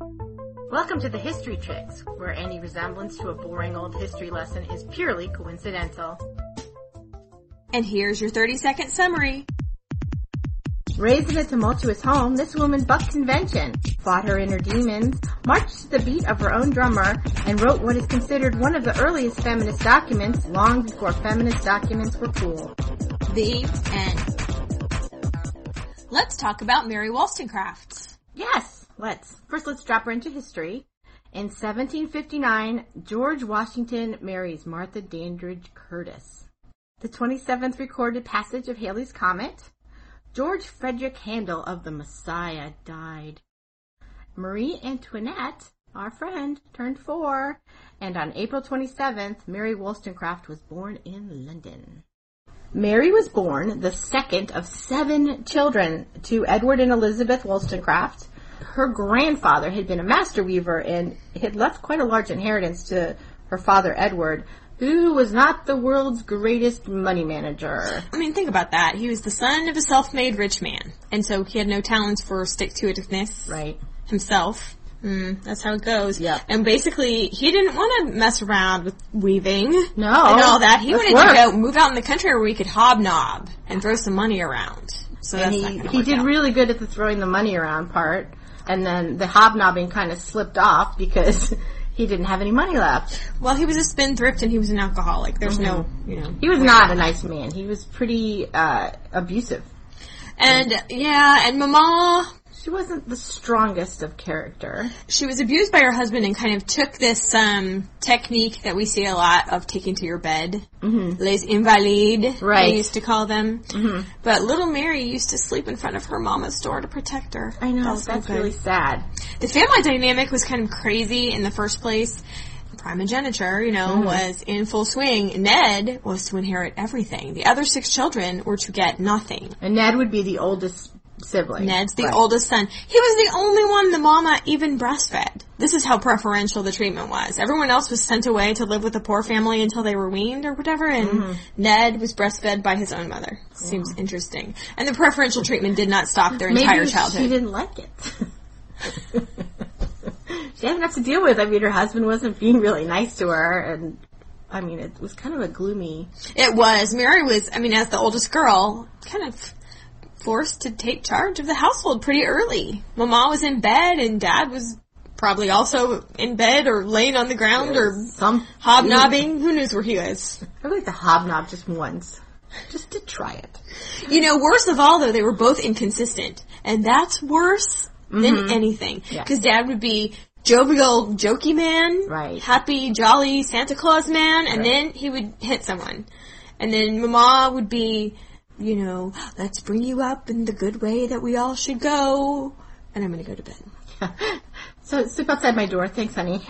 Welcome to the History Chicks, where any resemblance to a boring old history lesson is purely coincidental. And here's your 30 second summary. Raised in a tumultuous home, this woman bucked convention, fought her inner demons, marched to the beat of her own drummer, and wrote what is considered one of the earliest feminist documents long before feminist documents were cool. The end. Let's talk about Mary Wollstonecraft. Yes, let's. First, let's drop her into history. In 1759, George Washington marries Martha Dandridge Custis. The 27th recorded passage of Halley's Comet. George Frederick Handel of the Messiah died. Marie Antoinette, our friend, turned four, and on April 27th, Mary Wollstonecraft was born in London. Mary was born the second of seven children to Edward and Elizabeth Wollstonecraft. Her grandfather had been a master weaver and had left quite a large inheritance to her father Edward, who was not the world's greatest money manager. I mean, think about that. He was the son of a self-made rich man, and so he had no talents for stick-to-itiveness Right. himself. Mm, that's how it goes. Yep. And basically, he didn't want to mess around with weaving No. and all that. He wanted work. to go move out in the country where we could hobnob and throw some money around. So And he, he did out. really good at the throwing the money around part, and then the hobnobbing kind of slipped off because he didn't have any money left. Well, he was a spendthrift and he was an alcoholic. There's no, you know. He was not a nice man. He was pretty uh, abusive. And yeah, and Mama, She wasn't the strongest of character. she was abused by her husband and kind of took this um technique that we see a lot of taking to your bed. Mm-hmm. Les invalides, Right. they used to call them. Mm-hmm. But little Mary used to sleep in front of her mama's door to protect her. I know so that's really sad. The family dynamic was kind of crazy in the first place. Primogeniture, you know, Mm-hmm. was in full swing. Ned was to inherit everything. The other six children were to get nothing. And Ned would be the oldest sibling. Ned's the Right. oldest son. He was the only one the mama even breastfed. This is how preferential the treatment was. Everyone else was sent away to live with a poor family until they were weaned or whatever, and Mm-hmm. Ned was breastfed by his own mother. Seems interesting. And the preferential treatment did not stop their entire Maybe entire she didn't like it. she had enough to deal with. I mean, her husband wasn't being really nice to her, and I mean, it was kind of a gloomy. It was. Mary was, I mean, as the oldest girl, kind of forced to take charge of the household pretty early. Mama was in bed and dad was probably also in bed or laying on the ground or Some hobnobbing. Who knows where he was? I like the hobnob just once, just to try it. You know, worst of all though, they were both inconsistent. And that's worse than anything. Mm-hmm. Yeah. Because dad would be jovial, jokey man. Right. Happy, jolly Santa Claus man. And Right. then he would hit someone. And then mama would be, you know, let's bring you up in the good way that we all should go. And I'm gonna go to bed. So sleep outside my door, thanks, honey.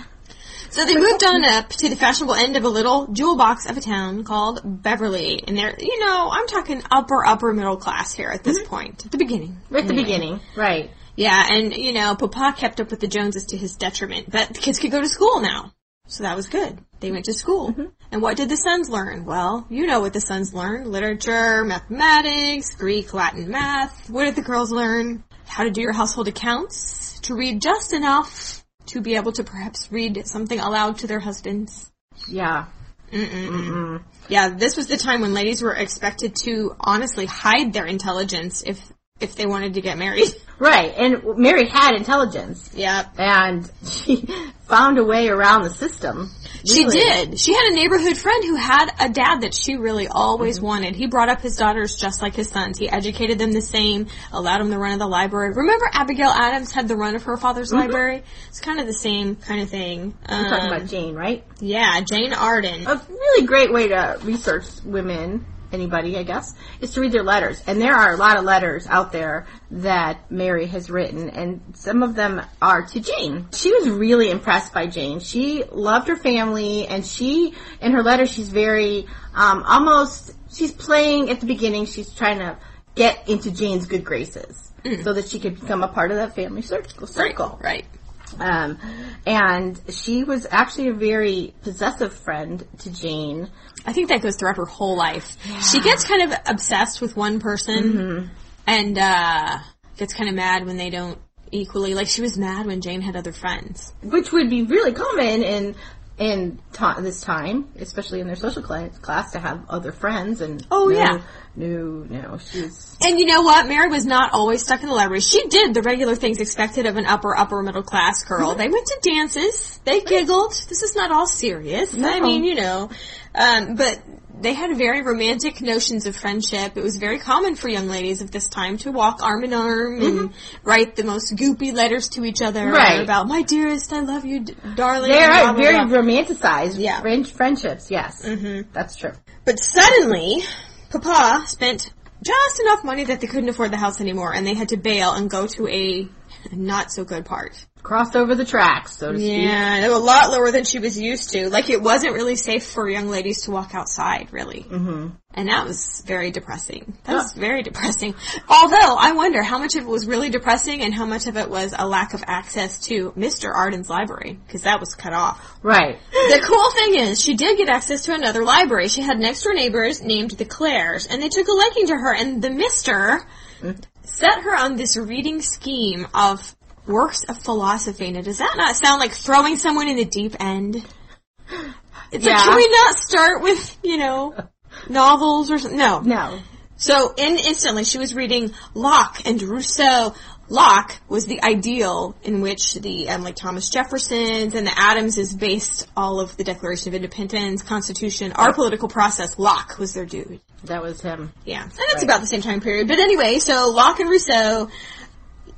So they moved on up to the fashionable end of a little jewel box of a town called Beverley. And they're, you know, I'm talking upper, upper middle class here at this mm-hmm. point. At the beginning. Right at the beginning, right? Yeah, and, you know, Papa kept up with the Joneses to his detriment. But the kids could go to school now. So that was good. They went to school. Mm-hmm. And what did the sons learn? Well, you know what the sons learned. Literature, mathematics, Greek, Latin, math. What did the girls learn? How to do your household accounts, to read just enough to be able to perhaps read something aloud to their husbands. Yeah. Yeah, this was the time when ladies were expected to honestly hide their intelligence if if they wanted to get married. Right, and Mary had intelligence, yeah. and she found a way around the system. She Really. did. She had a neighborhood friend who had a dad that she really always wanted. He brought up his daughters just like his sons. He educated them the same, allowed them the run of the library. Remember Abigail Adams had the run of her father's library? It's kind of the same kind of thing. We're talking Um, about Jane, right? yeah, Jane Arden. A really great way to research women, anybody, I guess, is to read their letters. And there are a lot of letters out there that Mary has written, and some of them are to Jane. She was really impressed by Jane. She loved her family, and she, in her letter, she's very, um, almost, she's playing at the beginning, she's trying to get into Jane's good graces. So that she could become a part of that family circle. circle. Right. Um, and she was actually a very possessive friend to Jane. I think that goes throughout her whole life. She gets kind of obsessed with one person Mm-hmm. and uh gets kind of mad when they don't equally. Like she was mad when Jane had other friends. which would be really common in in ta- this time, especially in their social class, class to have other friends and Oh, no, yeah. no, no, she's And you know what? Mary was not always stuck in the library. She did the regular things expected of an upper, upper middle class girl. They went to dances. They giggled. This is not all serious. I mean, you know, um, but they had very romantic notions of friendship. It was very common for young ladies of this time to walk arm in arm and write the most goopy letters to each other Right. about "my dearest, I love you, d- darling." blah, blah, very blah. romanticized. Yeah. friend- friendships. Yes, mm-hmm. that's true. But suddenly, Papa spent just enough money that they couldn't afford the house anymore, and they had to bail and go to a not so good part. Crossed over the tracks, so to speak. Yeah, a lot lower than she was used to. Like it wasn't really safe for young ladies to walk outside, really. Mm-hmm. And that was very depressing. That was very depressing. Although I wonder how much of it was really depressing and how much of it was a lack of access to Mr. Arden's library because that was cut off. Right. The cool thing is, she did get access to another library. She had next door neighbors named the Clares, and they took a liking to her, and the mister set her on this reading scheme of works of philosophy. Now, does that not sound like throwing someone in the deep end? It's like, can we not start with, you know, novels or something? No. No. So in instantly she was reading Locke and Rousseau. Locke was the ideal in which the um, like Thomas Jefferson's and the Adamses based all of the Declaration of Independence, Constitution, our political process. Locke was their dude. That was him. Yeah, and that's about the same time period. But anyway, so Locke and Rousseau,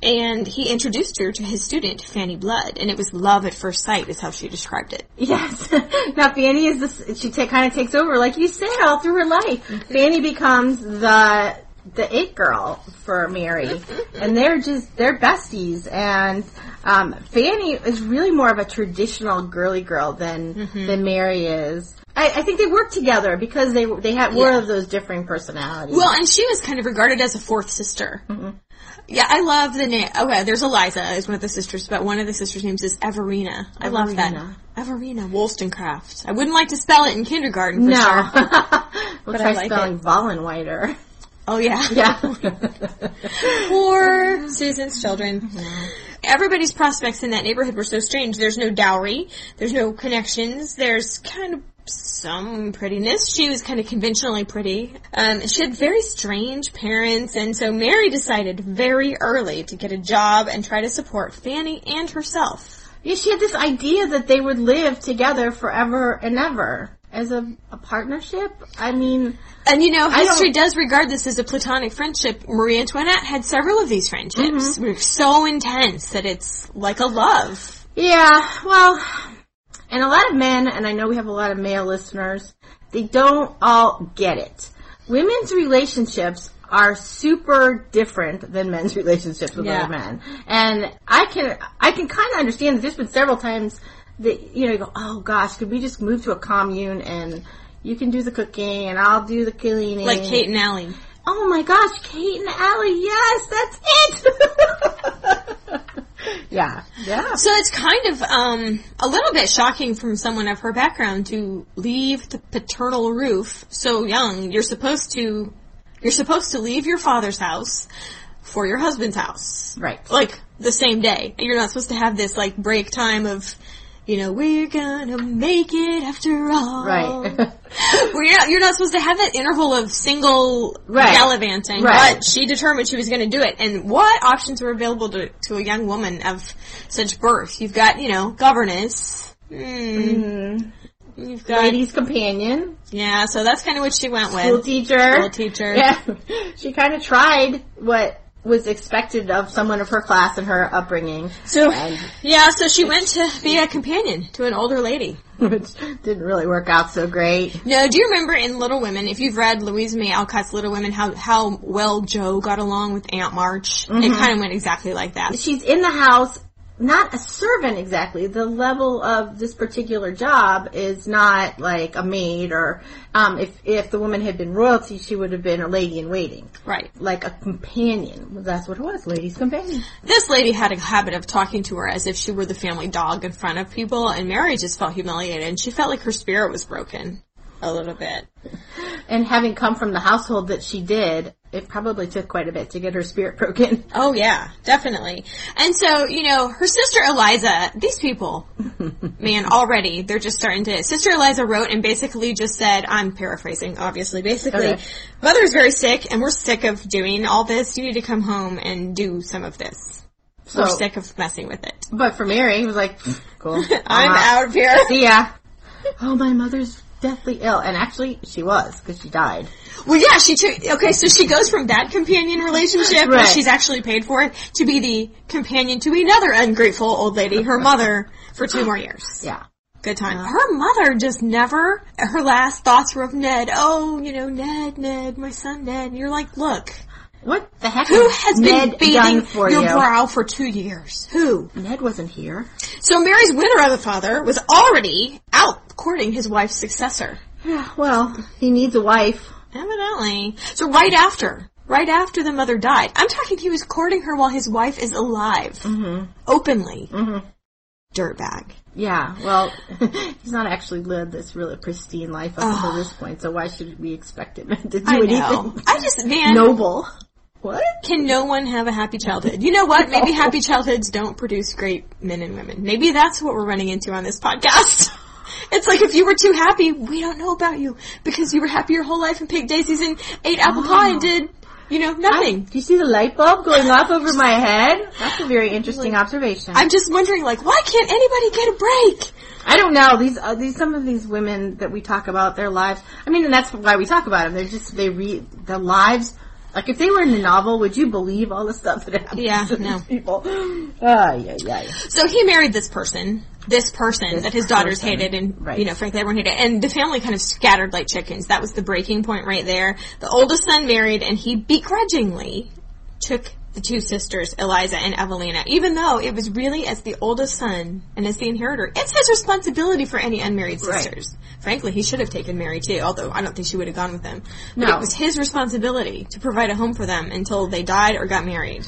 and he introduced her to his student Fanny Blood, and it was love at first sight, is how she described it. Yes. now Fanny is this. She ta- kind of takes over, like you said, all through her life. Fanny becomes the the it girl for Mary, and they're just they're besties. And um, Fanny is really more of a traditional girly girl than than Mary is. I, I think they work together because they they had Yeah. of those differing personalities. Well, and she was kind of regarded as a fourth sister. Yeah, I love the name. Okay, there's Eliza is one of the sisters, but one of the sisters' names is Everina. I love that. Everina. Everina Wollstonecraft. I wouldn't like to spell it in kindergarten for no, sure. we'll But try I like spelling Vollenweider. Oh yeah. Yeah. Poor Susan's children. Everybody's prospects in that neighborhood were so strange. There's no dowry. There's no connections. There's kind of some prettiness. She was kind of conventionally pretty. Um, she had very strange parents, and so Mary decided very early to get a job and try to support Fanny and herself. Yeah, she had this idea that they would live together forever and ever as a, a partnership. I mean, And you know, history does regard this as a platonic friendship. Marie Antoinette had several of these friendships. Mm-hmm. They're so intense that it's like a love. yeah, well, and a lot of men, and I know we have a lot of male listeners, they don't all get it. Women's relationships are super different than men's relationships with Yeah. other men. And I can, I can kind of understand that there's been several times that, you know, you go, oh gosh, could we just move to a commune and you can do the cooking and I'll do the cleaning. Like Kate and Allie. Oh my gosh, Kate and Allie, yes, that's it! yeah, yeah. So it's kind of um, a little bit shocking from someone of her background to leave the paternal roof so young. You're supposed to you're supposed to leave your father's house for your husband's house. Right. Like the same day. You're not supposed to have this like break time of you know, we're gonna make it after all. Right. Where you're not, you're not supposed to have that interval of single Right. gallivanting, Right. but she determined she was to do it. And what options were available to, to a young woman of such birth? You've got, you know, governess. Mm. You've got, Ladies' companion, yeah, so that's kind of what she went school with. teacher. School teacher. Yeah. She kind of tried what was expected of someone of her class and her upbringing, So, And- yeah, so she went to be a companion to an older lady. which didn't really work out so great. No, do you remember in Little Women, if you've read Louisa May Alcott's Little Women, how, how well Jo got along with Aunt March? It mm-hmm. kind of went exactly like that. She's in the house, not a servant exactly. The level of this particular job is not like a maid or, um, if, if the woman had been royalty, she would have been a lady in waiting. Right. Like a companion. That's what it was, lady's companion. This lady had a habit of talking to her as if she were the family dog in front of people, and Mary just felt humiliated, and she felt like her spirit was broken. A little bit. And having come from the household that she did, it probably took quite a bit to get her spirit broken. Oh yeah, definitely. And so, you know, her sister Eliza, these people, man, already, they're just starting to, Sister Eliza wrote and basically just said, I'm paraphrasing, obviously, basically, Okay. mother's very sick and we're sick of doing all this. You need to come home and do some of this. So, we're sick of messing with it. but for Mary, it was like, cool. I'm Uh-huh. out of here. See ya. Oh, my mother's deathly ill. And actually, she was, because she died. Well, yeah, she took, okay, so she goes from that companion relationship where she's actually paid for it to be the companion to another ungrateful old lady, her mother, for two more years. Yeah. Good time. Her mother just never, her last thoughts were of Ned. Oh, you know, Ned, Ned, my son Ned. And you're like, look, What the heck who has been Ned done for your you? brow for two years? Who? Ned wasn't here. So Mary's winter of the father was already out courting his wife's successor. Yeah, well, he needs a wife. Evidently. So right after, right after the mother died, I'm talking he was courting her while his wife is alive. Mm-hmm. Openly. Mm-hmm. Dirtbag. Yeah, well, he's not actually lived this really pristine life up until this point, so why should we expect him to do I anything know. I just, man. noble? What? Can no one have a happy childhood? You know what? Maybe happy childhoods don't produce great men and women. Maybe that's what we're running into on this podcast. It's like if you were too happy, we don't know about you because you were happy your whole life and picked daisies and ate apple pie and did, you know, nothing. Do you see the light bulb going off over my head? That's a very interesting observation. I'm just wondering, like, why can't anybody get a break? I don't know these uh, these some of these women that we talk about their lives. I mean, and that's why we talk about them. They're just they read their lives. Like if they were in the novel, would you believe all the stuff that happens Yeah, to no. these people? Ah, yeah, yeah, yeah. So he married this person, this person This that his daughters person. hated, and Right. you know, frankly, everyone hated. And the family kind of scattered like chickens. That was the breaking point right there. The oldest son married, and he begrudgingly took the two sisters, Eliza and Everina, even though it was really as the oldest son and as the inheritor, it's his responsibility for any unmarried Right. sisters. Frankly, he should have taken Mary too, although I don't think she would have gone with him. But No. it was his responsibility to provide a home for them until they died or got married.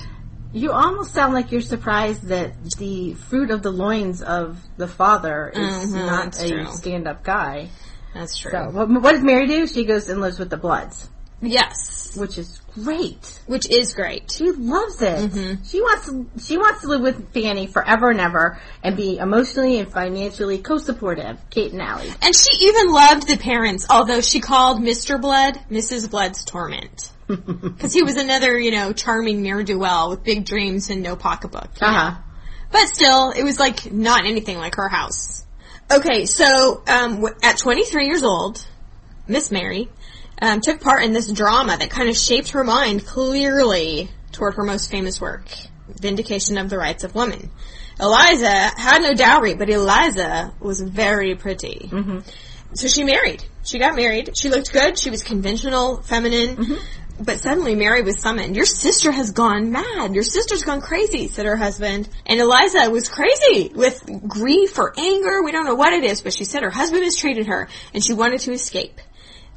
You almost sound like you're surprised that the fruit of the loins of the father is Mhm, not a true. stand-up guy. That's true. So, what, what does Mary do? She goes and lives with the Bloods, Yes. which is great. Which is great. She loves it. Mm-hmm. She wants to, she wants to live with Fanny forever and ever and be emotionally and financially co-supportive. Kate and Allie. And she even loved the parents, although she called Mr. Blood Mrs. Blood's torment. Because he was another, you know, charming ne'er-do-well with big dreams and no pocketbook. Uh huh. But still, it was like not anything like her house. Okay, so um, at 23 years old, Miss Mary um, took part in this drama that kind of shaped her mind clearly toward her most famous work, Vindication of the Rights of Woman. Eliza had no dowry, but Eliza was very pretty. So she married. She got married. She looked good. She was conventional, feminine. But suddenly Mary was summoned. Your sister has gone mad. Your sister's gone crazy, said her husband. And Eliza was crazy with grief or anger. We don't know what it is, but she said her husband mistreated her and she wanted to escape.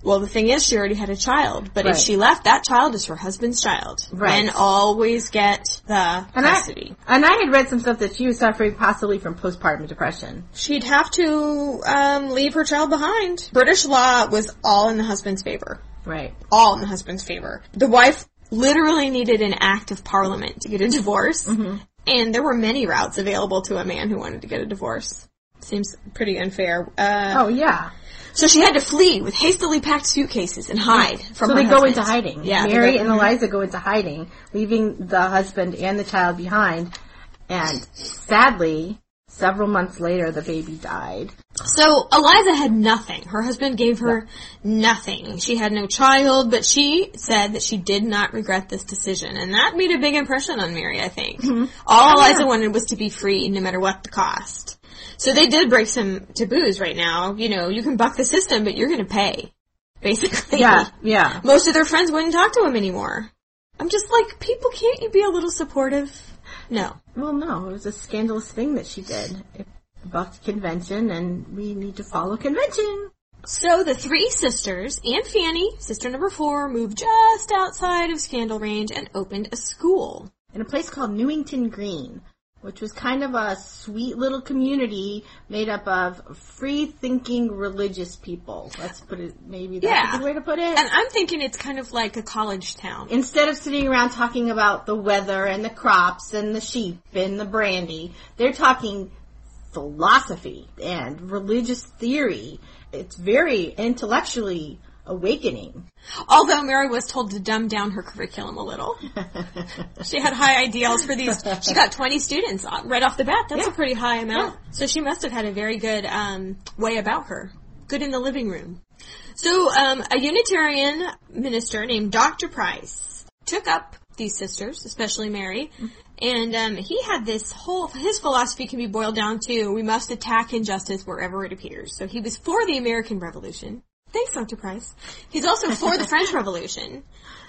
Well, the thing is, she already had a child, but if she left, that child is her husband's child. Right. Men always get the And I, custody. and I had read some stuff that she was suffering possibly from postpartum depression. She'd have to um, leave her child behind. British law was all in the husband's favor. Right. all in the husband's favor. The wife literally needed an act of parliament to get a divorce, and there were many routes available to a man who wanted to get a divorce. Seems pretty unfair. Uh, Oh yeah. So she had to flee with hastily packed suitcases and hide from So her they go into hiding. Yeah, Mary and Eliza go into hiding, leaving the husband and the child behind. And sadly, several months later, the baby died. So Eliza had nothing. Her husband gave her nothing. She had no child, but she said that she did not regret this decision, and that made a big impression on Mary. I think mm-hmm. all oh, Eliza wanted was to be free, no matter what the cost. So they did break some taboos. Right now, you know, you can buck the system, but you're going to pay. Basically, Yeah, yeah. Most of their friends wouldn't talk to him anymore. I'm just like, people, can't you be a little supportive? No. Well, no, it was a scandalous thing that she did. It bucked convention, and we need to follow convention. So the three sisters and Fanny, sister number four, moved just outside of Scandal Range and opened a school. In a place called Newington Green. Which was kind of a sweet little community made up of free-thinking religious people. Let's put it, maybe that's Yeah. a good way to put it. And I'm thinking it's kind of like a college town. Instead of sitting around talking about the weather and the crops and the sheep and the brandy, they're talking philosophy and religious theory. It's very intellectually awakening. Although Mary was told to dumb down her curriculum a little. She had high ideals for these. She got 20 students right off the bat. That's a pretty high amount. So she must have had a very good um, way about her. Good in the living room. So um, a Unitarian minister named Dr. Price took up these sisters, especially Mary, and um, he had this whole his philosophy can be boiled down to we must attack injustice wherever it appears. So he was for the American Revolution. Thanks, Dr. Price. He's also for the French Revolution.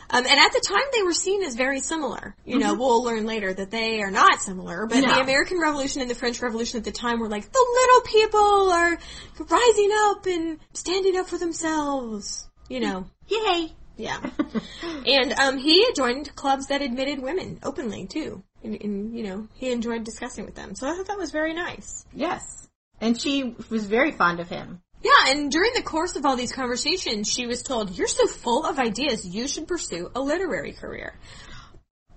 Um, and at the time, they were seen as very similar. You know, we'll learn later that they are not similar. But No. the American Revolution and the French Revolution at the time were like the little people are rising up and standing up for themselves. You know, Yay! yeah. and um, he joined clubs that admitted women openly too. And, and you know, he enjoyed discussing with them. So I thought that was very nice. Yes. And she was very fond of him. Yeah, and during the course of all these conversations, she was told, "You're so full of ideas. You should pursue a literary career."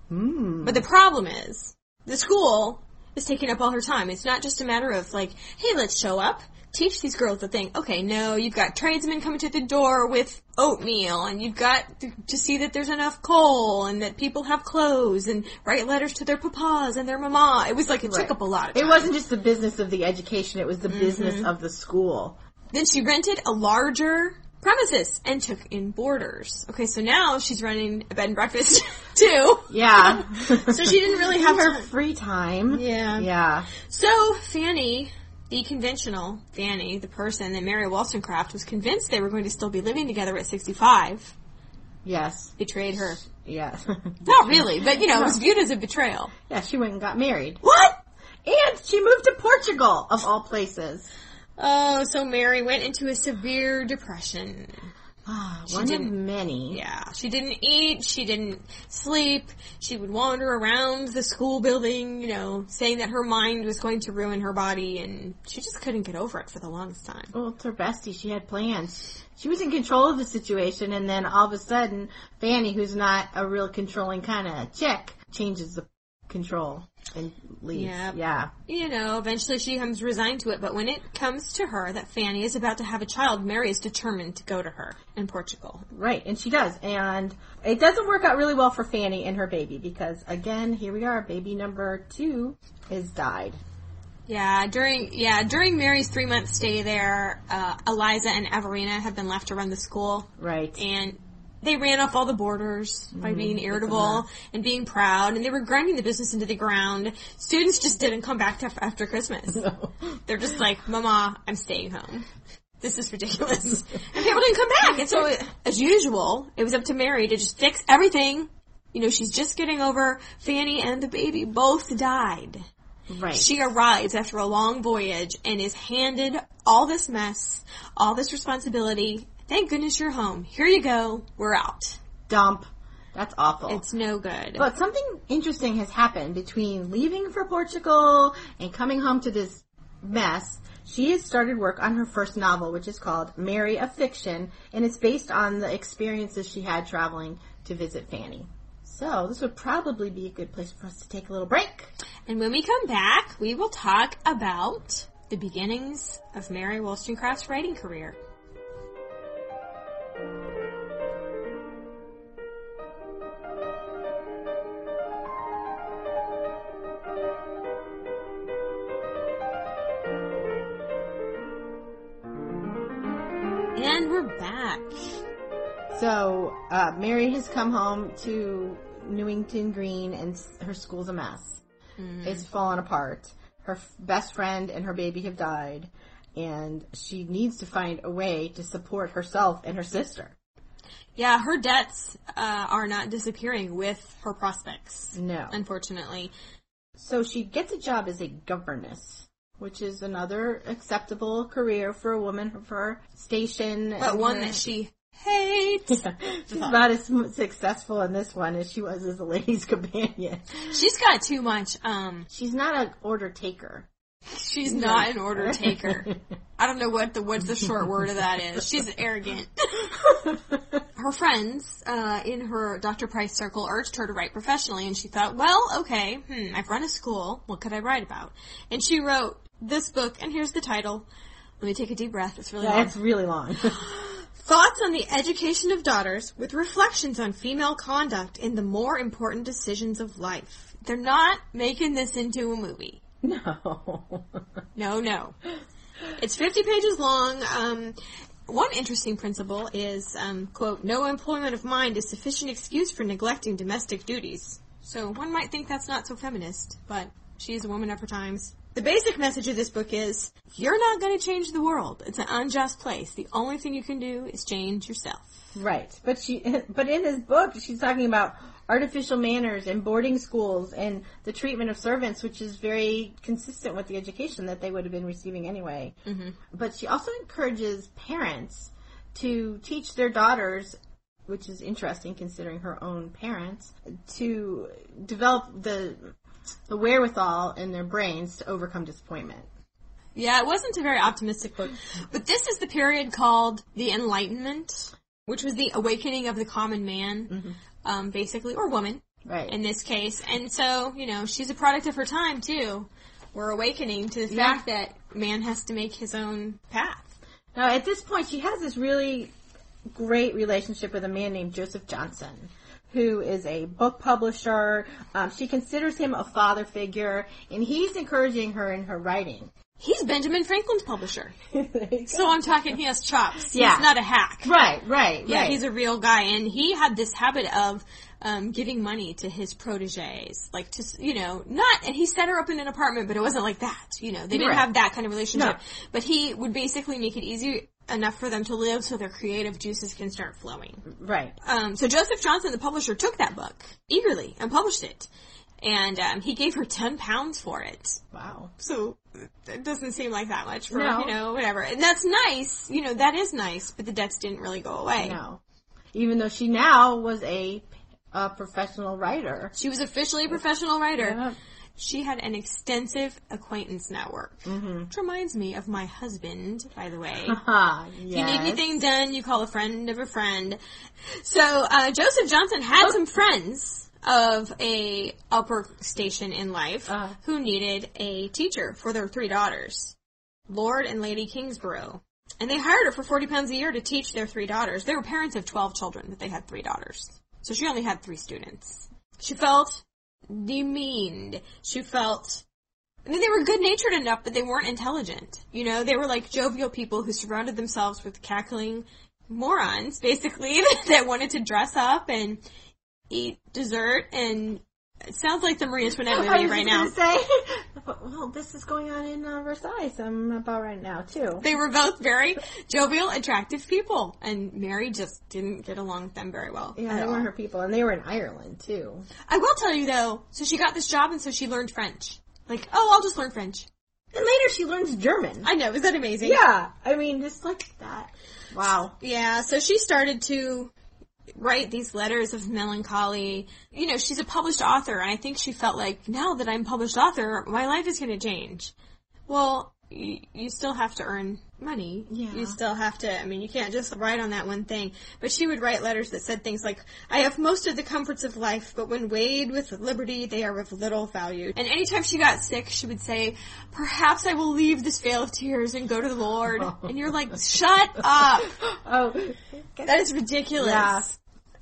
Hmm. But the problem is, the school is taking up all her time. It's not just a matter of like, hey, let's show up, teach these girls the thing. Okay, no, you've got tradesmen coming to the door with oatmeal, and you've got to, to see that there's enough coal, and that people have clothes, and write letters to their papas and their mama. It was like it Right. took up a lot of It wasn't just the business of the education, it was the Mm-hmm. business of the school. Then she rented a larger premises and took in boarders. Okay, so now she's running a bed and breakfast too. Yeah. So she didn't really have her free time. Yeah. Yeah. So Fanny, the conventional Fanny, the person that Mary Wollstonecraft was convinced they were going to still be living together at 65, Yes. betrayed her. Yeah. Not really, but you know, it was viewed as a betrayal. yeah, she went and got married. What? And she moved to Portugal, of all places. Oh, so Mary went into a severe depression. Ah, one of many. Yeah, she didn't eat, she didn't sleep, she would wander around the school building, you know, saying that her mind was going to ruin her body, and she just couldn't get over it for the longest time. Well, it's her bestie. She had plans. She was in control of the situation, and then all of a sudden, Fanny, who's not a real controlling kind of chick, changes the control and leaves. Yep. Yeah. You know, eventually she comes resigned to it, but when it comes to her that Fanny is about to have a child, Mary is determined to go to her in Portugal. Right, and she does. And it doesn't work out really well for Fanny and her baby because, again, here we are, baby number two is died. Yeah, during yeah during Mary's three month stay there, uh, Eliza and Everina have been left to run the school, Right. and they ran off all the boarders by Mm-hmm. being irritable and being proud, and they were grinding the business into the ground. Students just didn't come back to after Christmas. They're just like, "Mama, I'm staying home. This is ridiculous," and people didn't come back. And so, as usual, it was up to Mary to just fix everything. You know, she's just getting over Fanny and the baby both died. Right. She arrives after a long voyage and is handed all this mess, all this responsibility. Thank goodness you're home. Here you go. We're out. Dump. That's awful. It's no good. But something interesting has happened between leaving for Portugal and coming home to this mess. She has started work on her first novel, which is called Mary of Fiction, and it's based on the experiences she had traveling to visit Fanny. So this would probably be a good place for us to take a little break. And when we come back, we will talk about the beginnings of Mary Wollstonecraft's writing career. And we're back. So uh, Mary has come home to Newington Green, and her school's a mess. It's fallen apart. Her f- best friend and her baby have died, and she needs to find a way to support herself and her sister. Yeah, her debts uh, are not disappearing with her prospects, No. unfortunately. So she gets a job as a governess, which is another acceptable career for a woman of her station. But one her- that she hate. She's about as successful in this one as she was as a lady's companion. She's got too much. Um, She's not an order taker. She's not an order taker. I don't know what the what's the short word of that is. She's arrogant. her friends uh, in her Dr. Price circle urged her to write professionally, and she thought, well, okay, hmm, I've run a school. What could I write about? And she wrote this book, and here's the title. Let me take a deep breath. It's really long. That's really long. Thoughts on the education of daughters with reflections on female conduct in the more important decisions of life. They're not making this into a movie. no. No, no. It's 50 pages long. Um, one interesting principle is, um, quote, no employment of mind is sufficient excuse for neglecting domestic duties. So one might think that's not so feminist, but she is a woman of her times. The basic message of this book is, you're not going to change the world. It's an unjust place. The only thing you can do is change yourself. Right, but she, but in this book, she's talking about artificial manners and boarding schools and the treatment of servants, which is very consistent with the education that they would have been receiving anyway. Mm-hmm. But she also encourages parents to teach their daughters, which is interesting considering her own parents, to develop the the wherewithal in their brains to overcome disappointment. Yeah, it wasn't a very optimistic book. But this is the period called the Enlightenment, which was the awakening of the common man, um, basically, or woman Right. in this case. And so, you know, she's a product of her time too. We're awakening to the Yeah. fact that man has to make his own path. Now, at this point, she has this really great relationship with a man named Joseph Johnson, who is a book publisher. Um, she considers him a father figure, and he's encouraging her in her writing. He's Benjamin Franklin's publisher. So I'm talking he has chops. Yeah. He's not a hack. right, right, Yeah, right. he's a real guy, and he had this habit of um, giving money to his proteges, like to you know not. And he set her up in an apartment, but it wasn't like that. You know, they didn't Right. have that kind of relationship. No. But he would basically make it easy enough for them to live, so their creative juices can start flowing. right. Um, so Joseph Johnson, the publisher, took that book eagerly and published it, and um, he gave her ten pounds for it. Wow. So it doesn't seem like that much for No. you know whatever, and that's nice. You know that is nice, but the debts didn't really go away. No. Even though she now was a, a professional writer. She was officially a professional writer. Yeah. She had an extensive acquaintance network. Mm-hmm. Which reminds me of my husband, by the way. Haha, If you need anything done, you call a friend of a friend. So, uh, Joseph Johnson had some friends of a upper station in life Uh. who needed a teacher for their three daughters, Lord and Lady Kingsborough. And they hired her for 40 pounds a year to teach their three daughters. They were parents of 12 children, but they had three daughters. So she only had three students. She felt demeaned. She felt I mean, they were good natured enough, but they weren't intelligent. You know, they were like jovial people who surrounded themselves with cackling morons, basically, that wanted to dress up and eat dessert and it sounds like the Marie Antoinette movie right now. say, well, this is going on in uh, Versailles um, about right now too. They were both very jovial, attractive people, and Mary just didn't get along with them very well. Yeah, they all. were her people, and they were in Ireland too. I will tell you though, so she got this job and so she learned French. Like, oh, I'll just learn French. And later she learns German. I know, is that amazing? yeah, I mean, just like that. Wow. Yeah, so she started to write these letters of melancholy. You know, she's a published author, and I think she felt like, now that I'm published author, my life is going to change. Well, you, you still have to earn money. Yeah. You still have to, I mean, you can't just write on that one thing. But she would write letters that said things like, I have most of the comforts of life, but when weighed with liberty, they are of little value. And anytime she got sick, she would say, perhaps I will leave this vale of tears and go to the Lord. and you're like, shut up! Oh, That is ridiculous. Yeah.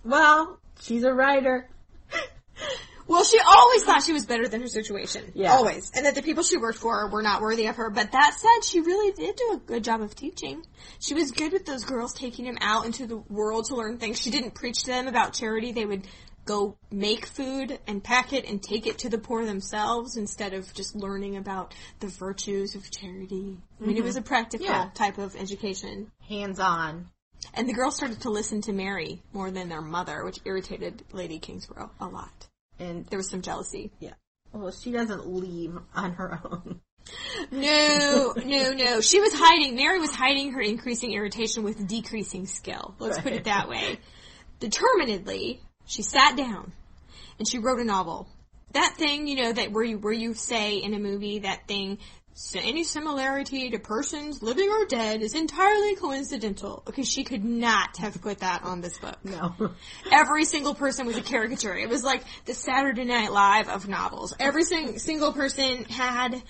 well, she's a writer. Well, she always thought she was better than her situation. Yeah. Always. And that the people she worked for were not worthy of her. But that said, she really did do a good job of teaching. She was good with those girls taking them out into the world to learn things. She didn't preach to them about charity. They would go make food and pack it and take it to the poor themselves instead of just learning about the virtues of charity. I mean, it mm-hmm. was a practical Yeah. type of education. Hands on. And the girls started to listen to Mary more than their mother, which irritated Lady Kingsborough a lot. And There was some jealousy. yeah. Well, she doesn't leave on her own. No, no, no. She was hiding. Mary was hiding her increasing irritation with decreasing skill. Let's put it that way. Determinedly, she sat down and she wrote a novel. That thing, you know, that where you where you say in a movie that thing. "So Any similarity to persons living or dead is entirely coincidental. Because she could not have put that on this book. No. Every single person was a caricature. It was like the Saturday Night Live of novels. Every sing- single person had,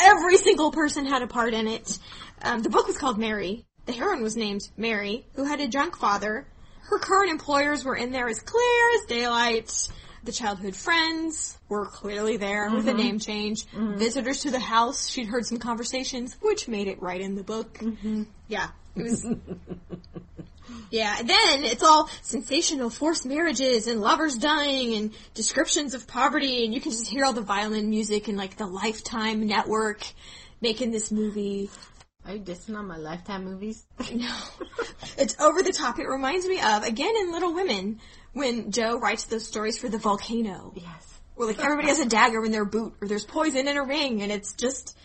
every single person had a part in it. Um, the book was called Mary. The heroine was named Mary, who had a drunk father. Her current employers were in there as clear as daylight. The childhood friends were clearly there with a mm-hmm. name change. Mm-hmm. Visitors to the house, she'd heard some conversations, which made it right in the book. Mm-hmm. Yeah, it was yeah, then it's all sensational forced marriages and lovers dying and descriptions of poverty and you can just hear all the violin music and like the Lifetime network making this movie. Are you dissing on my Lifetime movies? No. it's over the top. It reminds me of, again in Little Women, when Jo writes those stories for the volcano. yes. Where like everybody has a dagger in their boot or there's poison in a ring and it's just,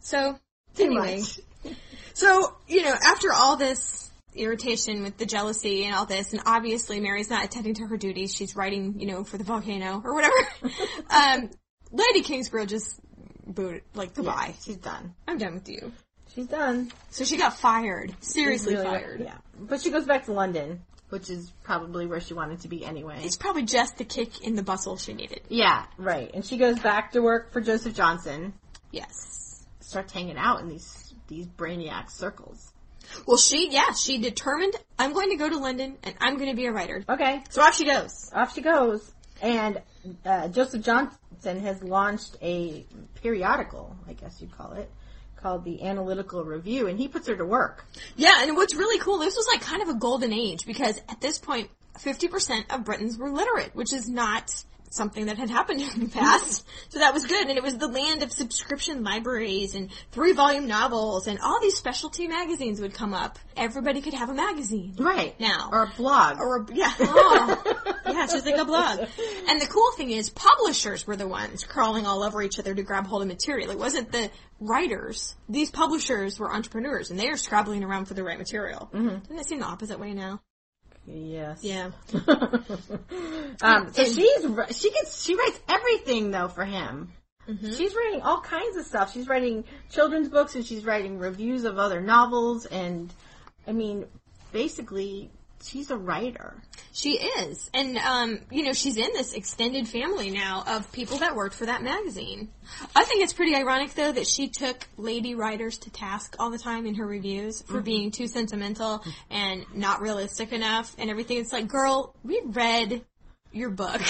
so, anyway. much. So, you know, after all this irritation with the jealousy and all this, and obviously Mary's not attending to her duties, she's writing, you know, for the volcano or whatever, um, Lady Kingsborough just booted, like, goodbye. She's done. I'm done with you. She's done. So she got fired. Seriously Really- fired. Yeah. But she goes back to London, which is probably where she wanted to be anyway. It's probably just the kick in the bustle she needed. Yeah, right. And she goes back to work for Joseph Johnson. Yes. Starts hanging out in these these brainiac circles. Well, she, yeah, she determined, I'm going to go to London and I'm going to be a writer. Okay, So off she goes. off she goes. And uh, Joseph Johnson has launched a periodical, I guess you'd call it, called the Analytical Review, and he puts her to work. Yeah, and what's really cool, this was like kind of a golden age because at this point, 50% of Britons were literate, which is not something that had happened in the past. so that was good. And it was the land of subscription libraries and three volume novels and all these specialty magazines would come up. Everybody could have a magazine. Right. Now. Or a blog. Or a, yeah. Oh. yeah, it's just like a blog. And the cool thing is publishers were the ones crawling all over each other to grab hold of material. It wasn't the writers. These publishers were entrepreneurs and they are scrabbling around for the right material. Mm-hmm. Doesn't it seem the opposite way now? Yes. Yeah. um, so And- she's she gets she writes everything though for him. Mm-hmm. She's writing all kinds of stuff. She's writing children's books and she's writing reviews of other novels and I mean basically she's a writer. She is. And, um, you know, she's in this extended family now of people that worked for that magazine. I think it's pretty ironic, though, that she took lady writers to task all the time in her reviews for being too sentimental and not realistic enough and everything. It's like, girl, we read your book.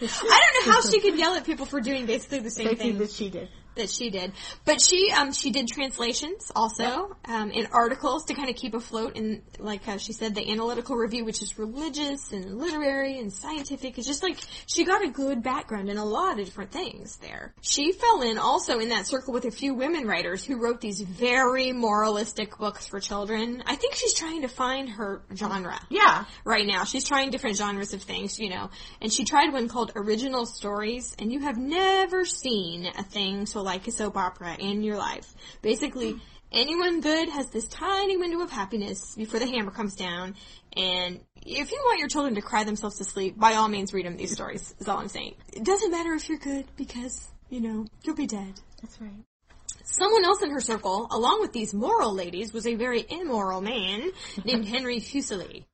I don't know how she could yell at people for doing basically the same Basically thing that she did. That she did. But she um she did translations also um in articles to kind of keep afloat in like uh, she said the analytical review which is religious and literary and scientific. It's just like she got a good background in a lot of different things there. She fell in also in that circle with a few women writers who wrote these very moralistic books for children. I think she's trying to find her genre Yeah. right now. She's trying different genres of things, you know. And she tried one called Original Stories, and you have never seen a thing so like a soap opera in your life. Basically, anyone good has this tiny window of happiness before the hammer comes down, and if you want your children to cry themselves to sleep, by all means read them these stories, is all I'm saying. It doesn't matter if you're good, because, you know, you'll be dead. That's right. Someone else in her circle, along with these moral ladies, was a very immoral man named Henry Fuseli.